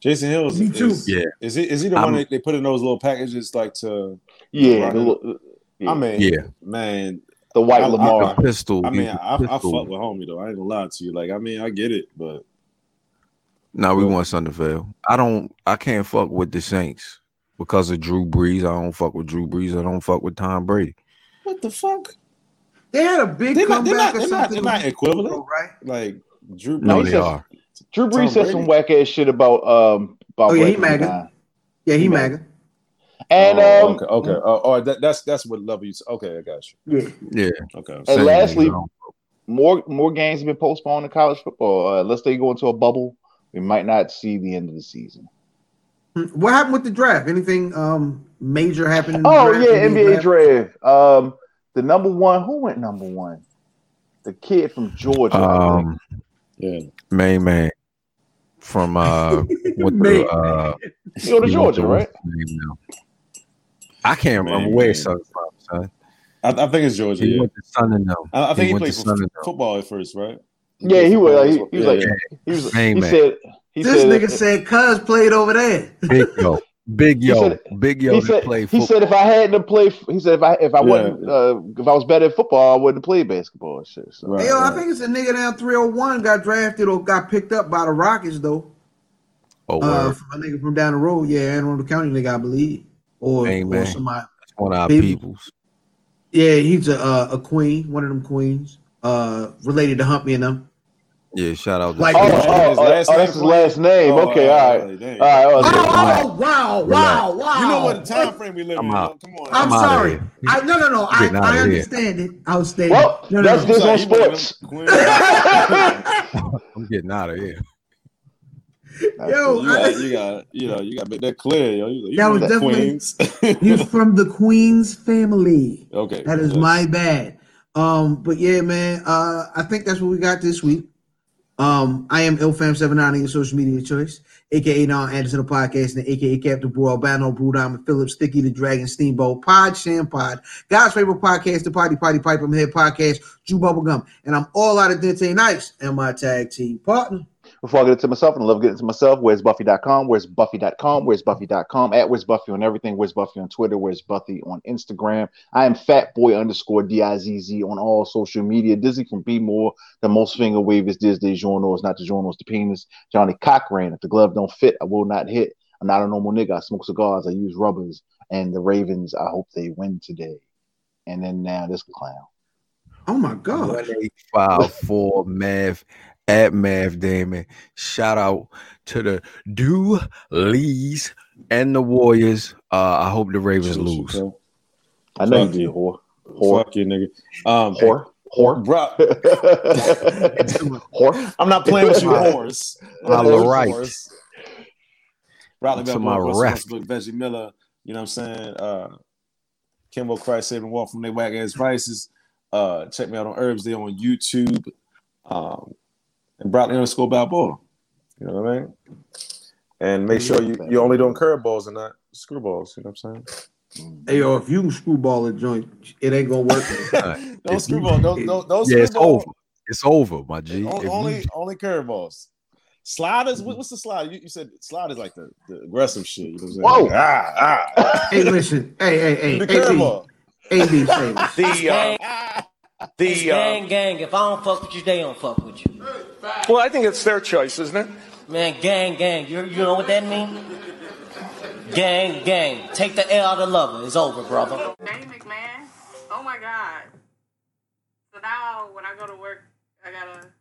Jason Hill is, Me too. is, Yeah. is he is he the I'm- one that they put in those little packages like to Yeah, Right. the, yeah, I mean Yeah. man the white I- I- Lamar. The pistol. I mean he's a I, I pistol. fuck with homie though I ain't gonna lie to you like I mean I get it but No, we want something to fail. I don't. I can't fuck with the Saints because of Drew Brees. I don't fuck with Drew Brees. I don't fuck with Tom Brady. what the fuck They had a big they're not they're comeback not, or they're not, something. they're not equivalent right? like Drew No, they are. Drew Tom Brees said some Brady. whack ass shit about um about Oh, yeah, he Black MAGA. dying. Yeah, he He MAGA. And oh, um okay okay oh, oh that, that's that's what level you okay I got you Yeah. Yeah. okay And Same, lastly- you know. more more games have been postponed in college football. Uh, unless they go into a bubble, we might not see the end of the season. Hmm, What happened with the draft? Anything um major happened? Oh draft? yeah, NBA draft. Um, the number one. Who went number one? The kid from Georgia. I think. um, yeah main man from uh, what Main the uh, you go to Georgia, right? what's his name now? I can't remember Man, where man. his son from. Son. I, I think it's Georgia He yeah went to Sun and them. I, I think he, went played for Sun and f- them. football at first right Yeah, he was. He, he was Yeah, like, yeah. he was. Main he man. said. He This said. nigga said Cuz played over there. Big yo, big yo, said- big yo. he said, played he football. said if I hadn't have played, he said if I if I Yeah. wasn't uh, if I was better at football, I wouldn't play basketball and shit. So. Right. Hey, yo, I think it's a nigga down 301 got drafted or got picked up by the Rockets though. oh, Uh, from a nigga from down the road, yeah, Anne Arundel County nigga, I believe, or, Hey, or somebody. That's one of our people- peoples. Yeah, he's a uh, a queen, one of them queens, uh, related to Humpy and them. Yeah, shout out Like- Oh, His oh, last oh, name that's his last name. Oh, okay, all right, like, dang. all right. Oh, oh, wow, wow, wow! You know what the time frame we live I'm in? out. Come on. I'm I'm outta sorry. I, no, no, no. I, Getting outta I here. understand it. I was stating. Well, no, no, that's no. this on Sorry, you one of sports. I'm getting out of here. Yo, you got, you got, you know, you got to make that clear, yo. You, you That was of the definitely- queens. He's from the Queen's family. okay, That is yes. my bad. Um, but yeah, man, uh, I think that's what we got this week. Um, I am IlFam79 on your social media choice, aka Don Anderson the podcast, and aka Captain Brew Albano, Brew Diamond Phillips, Sticky the Dragon, Steamboat, Pod Sham Pod, God's favorite podcast, the Potty Potty Pipe, I'm Head Podcast, Jew Bubblegum, and I'm all out of Dente Nice and my tag team partner. Before I get into myself, and I love getting to myself, where's Buffy.com? Where's Buffy.com? Where's Buffy.com? At Where's Buffy on everything? Where's Buffy on Twitter? Where's Buffy on Instagram? I am Fat Boy underscore D-I-Z-Z on all social media. Dizzy from Be More. The most finger wave is Diz de Journo. It's not the Journo, it's the penis. Johnnie Cochran. If the glove don't fit, I will not hit. I'm not a normal nigga. I smoke cigars. I use rubbers. And the Ravens, I hope they win today. And then now this clown. Oh my god. One eight five four math at math Damon. Shout out to the Do Lees and the Warriors. Uh, I hope the Ravens lose. I know Fuck you you. did, whore. Whore. Fuck you, nigga. Um, Whore. Whore. bro, Whore. I'm not playing with you, horse. Holla right. Rodley To Bell, my Russell rep. Westbrook, Veggie Miller. You know what I'm saying? Uh, Kimbo Christ saving walk from their whack ass prices. Uh, check me out on Herbs Day on YouTube. Um, and Broadly underscore Balboa. You know what I mean? And make sure you you only doing curveballs and not screwballs. You know what I'm saying? Hey yo, if you screwball a joint, it ain't gonna work. Don't screwball. Don't don't don't Yeah, it's over. It's over, my G. On- If you- only only curveballs. Sliders. what- What's the slide? You, you said sliders like the, the aggressive shit. You know what I'm saying? Whoa. Like, ah ah. hey, listen. Hey, hey, hey. the curveball. AB, say this. The uh, the uh, gang, gang. If I don't fuck with you, they don't fuck with you. Well, I think it's their choice, isn't it? Man, gang, gang. You, you know what that mean? Gang, gang. Take the L out of lover. It's over, brother. Danny McMahon. Oh my God. So now when I go to work, I gotta watch Survivor.